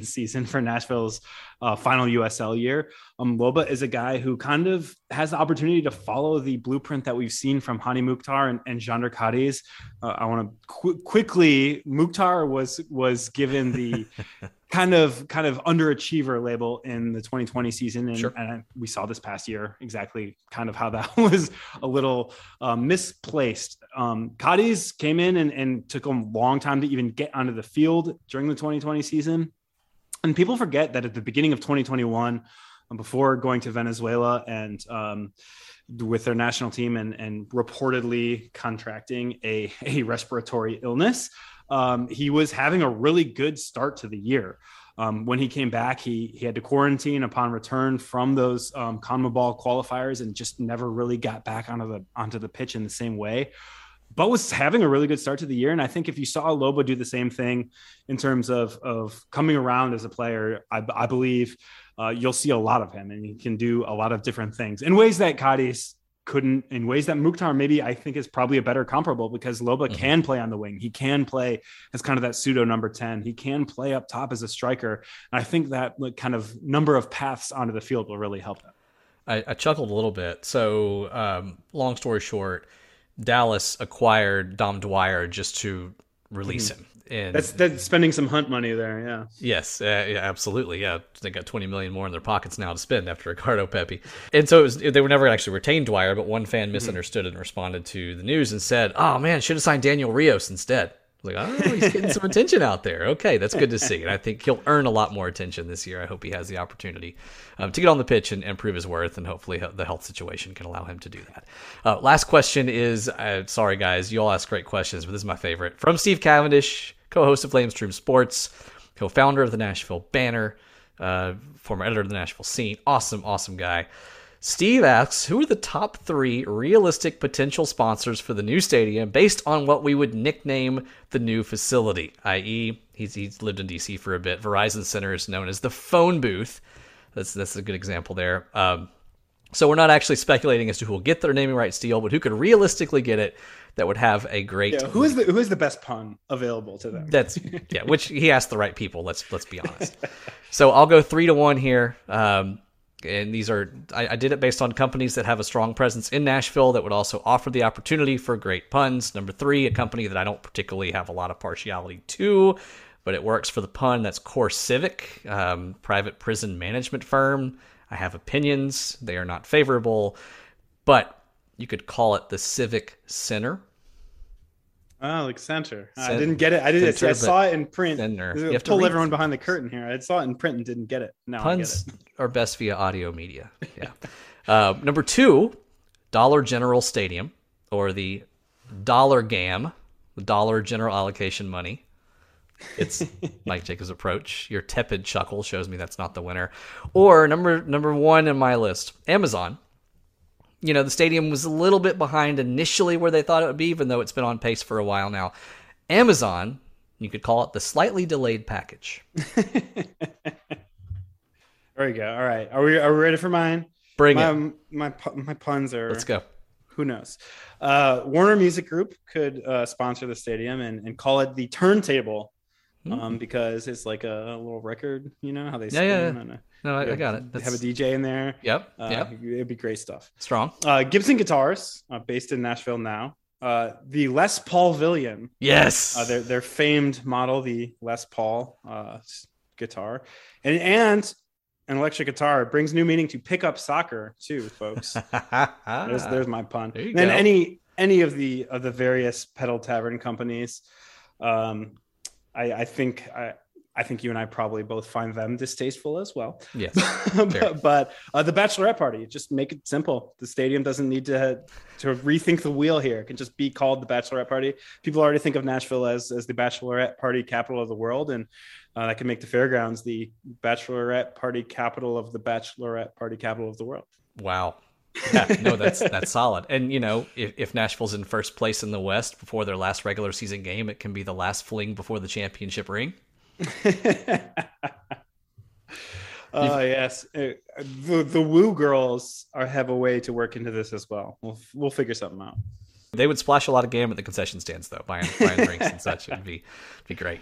uh, season for Nashville's uh, final USL year. Um, Loba is a guy who kind of has the opportunity to follow the blueprint that we've seen from Hany Mukhtar and, and Cádiz. Uh, I want to qu- quickly, Mukhtar was was given the kind of kind of underachiever label in the 2020 season, and, Sure. and we saw this past year exactly kind of how that was a little uh, misplaced. Um, came in and, and took a long time to even get onto the field during the 2020 season, and people forget that at the beginning of 2021, um, before going to Venezuela and um, with their national team and, and reportedly contracting a, a respiratory illness. Um, he was having a really good start to the year. Um, when he came back, he he had to quarantine upon return from those um, CONMEBOL qualifiers and just never really got back onto the onto the pitch in the same way. But was having a really good start to the year, and I think if you saw Loba do the same thing in terms of of coming around as a player, I, I believe uh, you'll see a lot of him, and he can do a lot of different things in ways that Cadiz couldn't in ways that Mukhtar maybe I think is probably a better comparable because Loba Mhm. can play on the wing. He can play as kind of that pseudo number 10. He can play up top as a striker. And I think that like, kind of number of paths onto the field will really help them. I, I chuckled a little bit. So, um, long story short, Dallas acquired Dom Dwyer just to release him. And That's that's spending some hunt money there. Yeah. Yes, uh, yeah, absolutely. Yeah, they got 20 million more in their pockets now to spend after Ricardo Pepi. And so it was, they were never actually retain Dwyer, but one fan misunderstood and responded to the news and said, "Oh man, should have signed Daniel Rios instead." Like, "Oh, he's getting some attention out there. Okay, that's good to see." And I think he'll earn a lot more attention this year. I hope he has the opportunity um, to get on the pitch and, and prove his worth, and hopefully the health situation can allow him to do that. Uh, last question is, uh, sorry guys, you all ask great questions, but this is my favorite from Steve Cavendish, co-host of Flamestream Sports co-founder of the Nashville Banner, uh, former editor of the Nashville Scene. Awesome, awesome guy. Steve asks, who are the top three realistic potential sponsors for the new stadium based on what we would nickname the new facility? I.e., he's, he's lived in DC for a bit. Verizon Center is known as the phone booth. That's that's a good example there. Um, so we're not actually speculating as to who will get their naming rights deal, but who could realistically get it that would have a great Yeah. Who is the who is the best pun available to them? that's yeah, which he asked the right people. Let's let's be honest. so I'll go three to one here. Um, and these are I, I did it based on companies that have a strong presence in Nashville that would also offer the opportunity for great puns. Number three, a company that I don't particularly have a lot of partiality to, but it works for the pun. That's Core Civic, um, private prison management firm. I have opinions; they are not favorable, but you could call it the Civic Center. Oh, like center. I didn't get it. I didn't. center, I saw it in print. Center. You have to pull everyone behind the curtain here. I saw it in print and didn't get it. Now Puns I get it. are best via audio media. Yeah. uh, number two, Dollar General Stadium, or the Dollar GAM, the Dollar General Allocation Money. It's Mike Jacobs' approach. Your tepid chuckle shows me that's not the winner. Or number number one in my list, Amazon. You know, the stadium was a little bit behind initially where they thought it would be, even though it's been on pace for a while now. Amazon, you could call it the slightly delayed package. There we go. All right. Are we are we ready for mine? Bring my, it. My my puns are. Let's go. Who knows? Uh, Warner Music Group could uh, sponsor the stadium and, and call it the turntable, um, because it's like a, little record. You know how they. Yeah, yeah, spin yeah. on a- No, I, I got it. Have a DJ in there. Yep. Uh, yep. It'd be great stuff. Strong. Uh, Gibson Guitars, uh, based in Nashville now. Uh, the Les Paul Villian, Yes. uh, their their famed model, the Les Paul uh, guitar, and and an electric guitar brings new meaning to pick up soccer too, folks. there's, there's my pun. There you then go. any any of the of the various pedal tavern companies, um, I, I think I. I think you and I probably both find them distasteful as well. yes. But but uh, the bachelorette party, just make it simple. The stadium doesn't need to to rethink the wheel here. It can just be called the bachelorette party. People already think of Nashville as as the bachelorette party capital of the world, and uh, that can make the fairgrounds the bachelorette party capital of the bachelorette party capital of the world. Wow. Yeah, no, that's that's solid. And you know, if, if Nashville's in first place in the West before their last regular season game, it can be the last fling before the championship ring. Oh yes, Uh, the the Woo girls are have a way to work into this as well. We'll we'll figure something out. They would splash a lot of game at the concession stands, though, buying, buying drinks and such. It'd be, be great.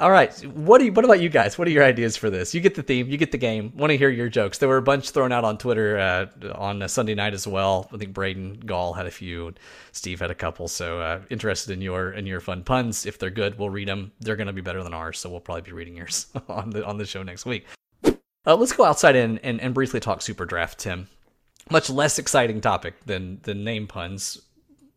All right. What do you, what about you guys? What are your ideas for this? You get the theme, you get the game. Want to hear your jokes. There were a bunch thrown out on Twitter uh, on Sunday night as well. I think Braden Gall had a few, Steve had a couple. So uh, interested in your in your fun puns. If they're good, we'll read them. They're going to be better than ours, so we'll probably be reading yours on the on the show next week. Uh, let's go outside and, and, and briefly talk Super Draft, Tim. Much less exciting topic than than name puns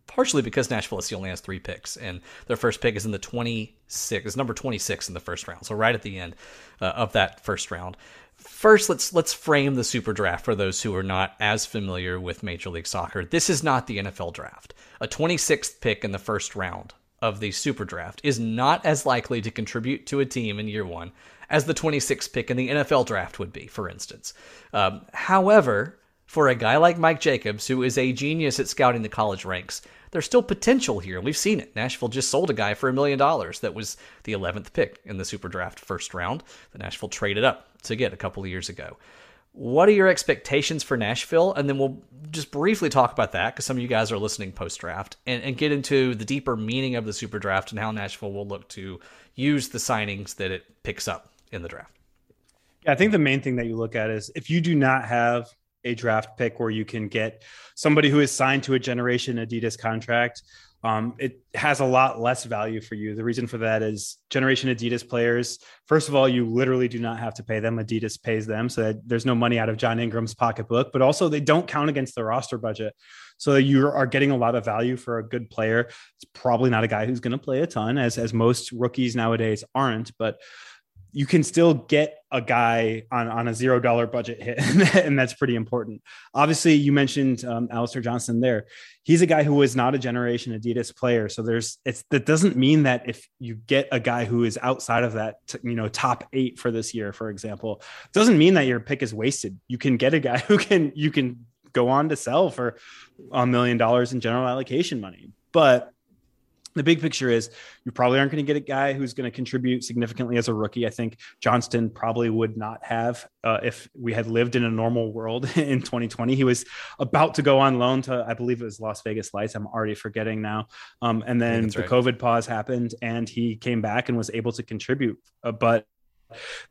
partially because Nashville SC only has three picks, and their first pick is in the 26, is number 26 in the first round, so right at the end uh, of that first round. First, let's let's frame the Super Draft for those who are not as familiar with Major League Soccer. This is not the NFL Draft. A 26th pick in the first round of the Super Draft is not as likely to contribute to a team in year one as the 26th pick in the NFL Draft would be, for instance. Um, however, for a guy like Mike Jacobs, who is a genius at scouting the college ranks, there's still potential here. We've seen it. Nashville just sold a guy for a million dollars that was the 11th pick in the Super Draft first round that Nashville traded up to get a couple of years ago. What are your expectations for Nashville? And then we'll just briefly talk about that because some of you guys are listening post draft and, and get into the deeper meaning of the Super Draft and how Nashville will look to use the signings that it picks up in the draft. Yeah, I think the main thing that you look at is if you do not have a draft pick where you can get somebody who is signed to a generation Adidas contract, um, it has a lot less value for you. The reason for that is generation Adidas players. First of all, you literally do not have to pay them. Adidas pays them, so that there's no money out of John Ingram's pocketbook. But also, they don't count against the roster budget, so you are getting a lot of value for a good player. It's probably not a guy who's going to play a ton, as as most rookies nowadays aren't, but you can still get a guy on, on a zero dollar budget hit, and that's pretty important. Obviously, you mentioned um, Alistair Johnston there. He's a guy who was not a generation Adidas player, so there's it's that doesn't mean that if you get a guy who is outside of that, you know, top eight for this year, for example, doesn't mean that your pick is wasted. You can get a guy who can you can go on to sell for a million dollars in general allocation money, but the big picture is you probably aren't going to get a guy who's going to contribute significantly as a rookie. I think Johnston probably would not have uh, if we had lived in a normal world in 2020. He was about to go on loan to, I believe it was Las Vegas Lights. I'm already forgetting now. Um, and then the right. COVID pause happened and he came back and was able to contribute. Uh, but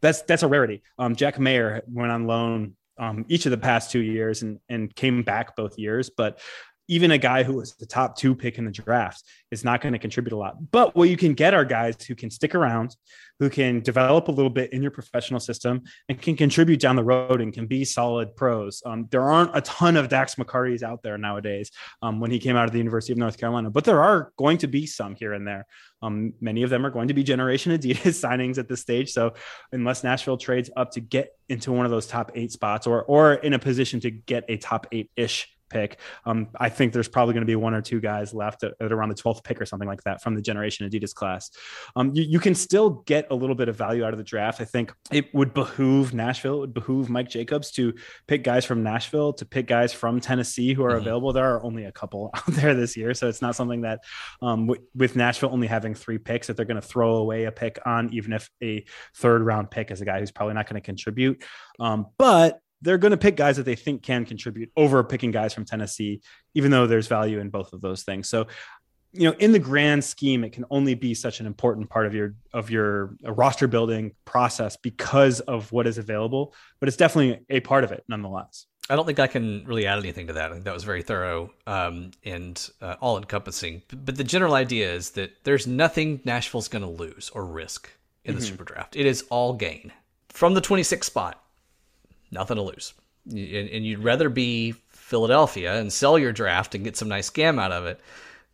that's that's a rarity. Um, Jack Maher went on loan um, each of the past two years and and came back both years. But even a guy who was the top two pick in the draft is not going to contribute a lot. But what you can get are guys who can stick around, who can develop a little bit in your professional system and can contribute down the road and can be solid pros. Um, there aren't a ton of Dax McCartys out there nowadays um, when he came out of the University of North Carolina, but there are going to be some here and there. Um, many of them are going to be Generation Adidas signings at this stage. So unless Nashville trades up to get into one of those top eight spots or, or in a position to get a top eight ish pick. Um, I think there's probably going to be one or two guys left at, at, around the 12th pick or something like that from the generation Adidas class. Um, you, you, can still get a little bit of value out of the draft. I think it would behoove Nashville, it would behoove Mike Jacobs to pick guys from Nashville, to pick guys from Tennessee who are mm-hmm. available. There are only a couple out there this year. So it's not something that um, w- with Nashville only having three picks that they're going to throw away a pick on, even if a third round pick is a guy who's probably not going to contribute. Um, but they're going to pick guys that they think can contribute over picking guys from Tennessee, even though there's value in both of those things. So, you know, in the grand scheme, it can only be such an important part of your of your roster building process because of what is available. But it's definitely a part of it, nonetheless. I don't think I can really add anything to that. I think that was very thorough um, and uh, all encompassing. But the general idea is that there's nothing Nashville's going to lose or risk in the mm-hmm. Super Draft. It is all gain from the 26th spot nothing to lose. And, and you'd rather be Philadelphia and sell your draft and get some nice scam out of it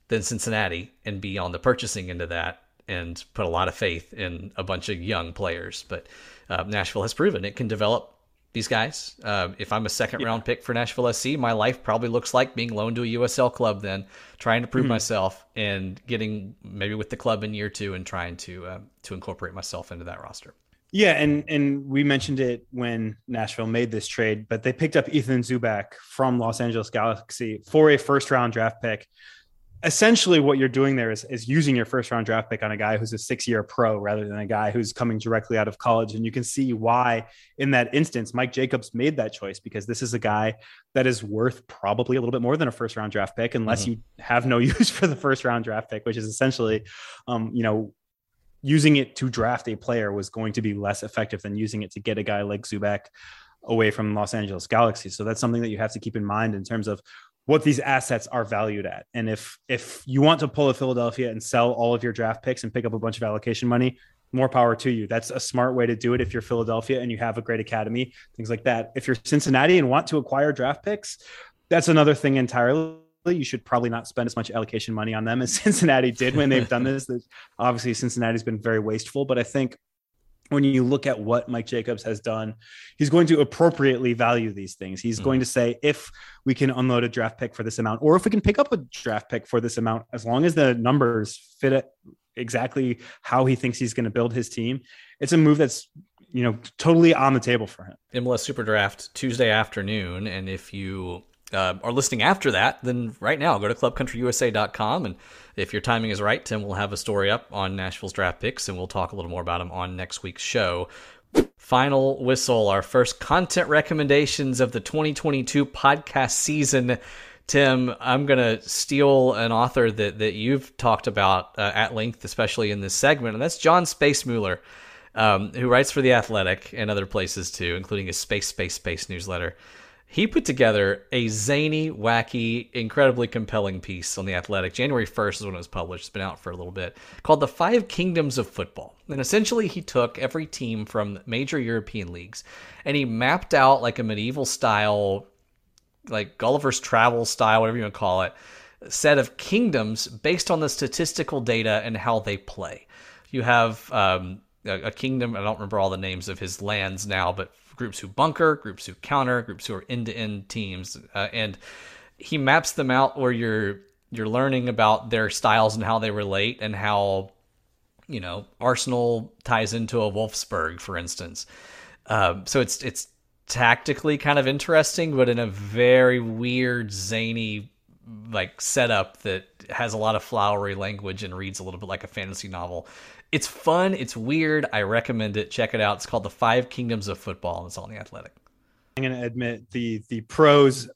than Cincinnati and be on the purchasing end of that and put a lot of faith in a bunch of young players. But uh, Nashville has proven it can develop these guys. Uh, if I'm a second yeah. round pick for Nashville SC, my life probably looks like being loaned to a USL club, then trying to prove mm-hmm. myself and getting maybe with the club in year two and trying to uh, to incorporate myself into that roster. Yeah, and and we mentioned it when Nashville made this trade, but they picked up Ethan Zubak from Los Angeles Galaxy for a first round draft pick. essentially what you're doing there is, is using your first round draft pick on a guy who's a six year pro rather than a guy who's coming directly out of college. And you can see why, in that instance, Mike Jacobs made that choice because this is a guy that is worth probably a little bit more than a first round draft pick, unless mm-hmm. you have no use for the first round draft pick, which is essentially, um, you know, using it to draft a player was going to be less effective than using it to get a guy like Zubak away from Los Angeles Galaxy. So that's something that you have to keep in mind in terms of what these assets are valued at. And if if you want to pull a Philadelphia and sell all of your draft picks and pick up a bunch of allocation money, more power to you. That's a smart way to do it if you're Philadelphia and you have a great academy, things like that. If you're Cincinnati and want to acquire draft picks, that's another thing entirely. You should probably not spend as much allocation money on them as Cincinnati did when they've done this. Obviously, Cincinnati's been very wasteful, but I think when you look at what Mike Jacobs has done, he's going to appropriately value these things. He's mm going to say, if we can unload a draft pick for this amount, or if we can pick up a draft pick for this amount, as long as the numbers fit it exactly how he thinks he's going to build his team, it's a move that's you know totally on the table for him. MLS Super Draft Tuesday afternoon, and if you uh, are listening after that, then right now go to clubcountryusa.com. And if your timing is right, Tim will have a story up on Nashville's draft picks, and we'll talk a little more about them on next week's show. Final whistle, our first content recommendations of the 2022 podcast season. Tim, I'm going to steal an author that, that you've talked about uh, at length, especially in this segment, and that's John Spacemuller, um, who writes for The Athletic and other places too, including his Space, Space, Space newsletter he put together a zany, wacky, incredibly compelling piece on The Athletic. January 1st is when it was published. It's been out for a little bit. Called The Five Kingdoms of Football. And essentially, he took every team from major European leagues and he mapped out like a medieval style, like Gulliver's Travel style, whatever you want to call it, set of kingdoms based on the statistical data and how they play. You have um, a, a kingdom, I don't remember all the names of his lands now, but groups who bunker, groups who counter, groups who are end to end teams, uh, and he maps them out where you're you're learning about their styles and how they relate and how you know Arsenal ties into a Wolfsburg, for instance. Um, so it's it's tactically kind of interesting, but in a very weird, zany like setup that has a lot of flowery language and reads a little bit like a fantasy novel. It's fun. It's weird. I recommend it. Check it out. It's called The Five Kingdoms of Football, and it's on the Athletic. I'm going to admit the the pros,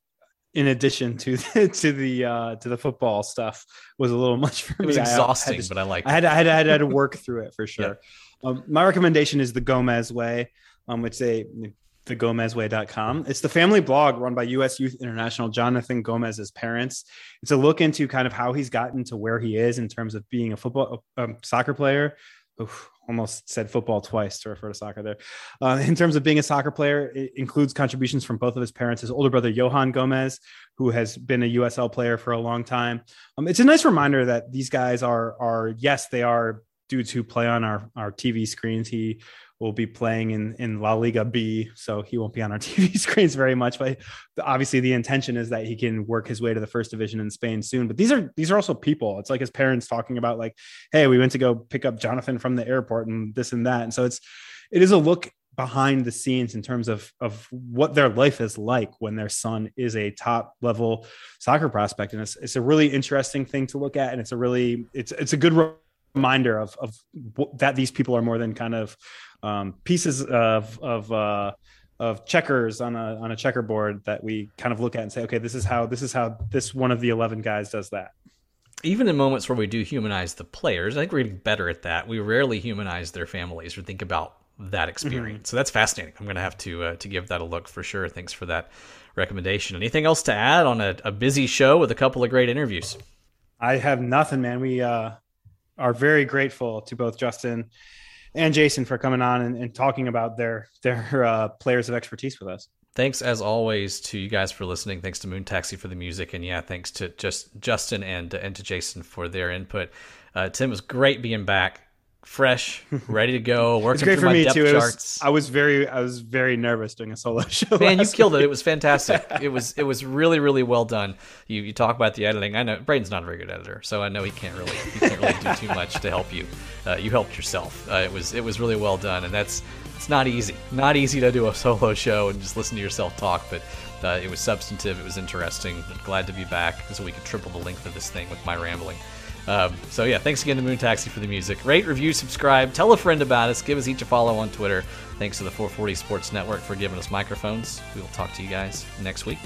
in addition to the, to the uh, to the football stuff, was a little much for me. It was exhausting, I to, but I like. I had, I had, I had to work through it for sure. Yeah. Um, my recommendation is the Gomez Way. Um, it's a thegomezway.com. It's the family blog run by U.S. Youth International, Jonathan Gomez's parents. It's a look into kind of how he's gotten to where he is in terms of being a football, um, soccer player. Oof, almost said football twice to refer to soccer there. Uh, in terms of being a soccer player, it includes contributions from both of his parents. His older brother, Johan Gomez, who has been a USL player for a long time. Um, it's a nice reminder that these guys are, are yes, they are dudes who play on our, our TV screens. He will be playing in in La Liga B, so he won't be on our TV screens very much. But obviously, the intention is that he can work his way to the first division in Spain soon. But these are these are also people. It's like his parents talking about like, "Hey, we went to go pick up Jonathan from the airport and this and that." And so it's it is a look behind the scenes in terms of of what their life is like when their son is a top level soccer prospect and it's, it's a really interesting thing to look at and it's a really it's it's a good reminder of of that these people are more than kind of um, pieces of of uh, of checkers on a on a checkerboard that we kind of look at and say, okay, this is how this is how this one of the eleven guys does that. Even in moments where we do humanize the players, I think we're getting better at that. We rarely humanize their families or think about that experience. Mm-hmm. So that's fascinating. I'm going to have to uh, to give that a look for sure. Thanks for that recommendation. Anything else to add on a, a busy show with a couple of great interviews? I have nothing, man. We uh, are very grateful to both Justin and Jason for coming on and, and talking about their their uh, players of expertise with us. Thanks as always to you guys for listening. Thanks to Moon Taxi for the music, and yeah, thanks to just Justin and and to Jason for their input. Uh, Tim was great being back fresh, ready to go. Working it's great for me too. Was, I was very, I was very nervous doing a solo show. Man, you killed week. it. It was fantastic. it was, it was really, really well done. You, you talk about the editing. I know Braden's not a very good editor, so I know he can't really, he can't really do too much to help you. Uh, you helped yourself. Uh, it was, it was really well done, and that's it's not easy. Not easy to do a solo show and just listen to yourself talk, but uh, it was substantive. It was interesting. glad to be back so we could triple the length of this thing with my rambling. Um, so yeah, thanks again to Moon Taxi for the music. Rate, review, subscribe, tell a friend about us. Give us each a follow on Twitter. Thanks to the 440 Sports Network for giving us microphones. We will talk to you guys next week.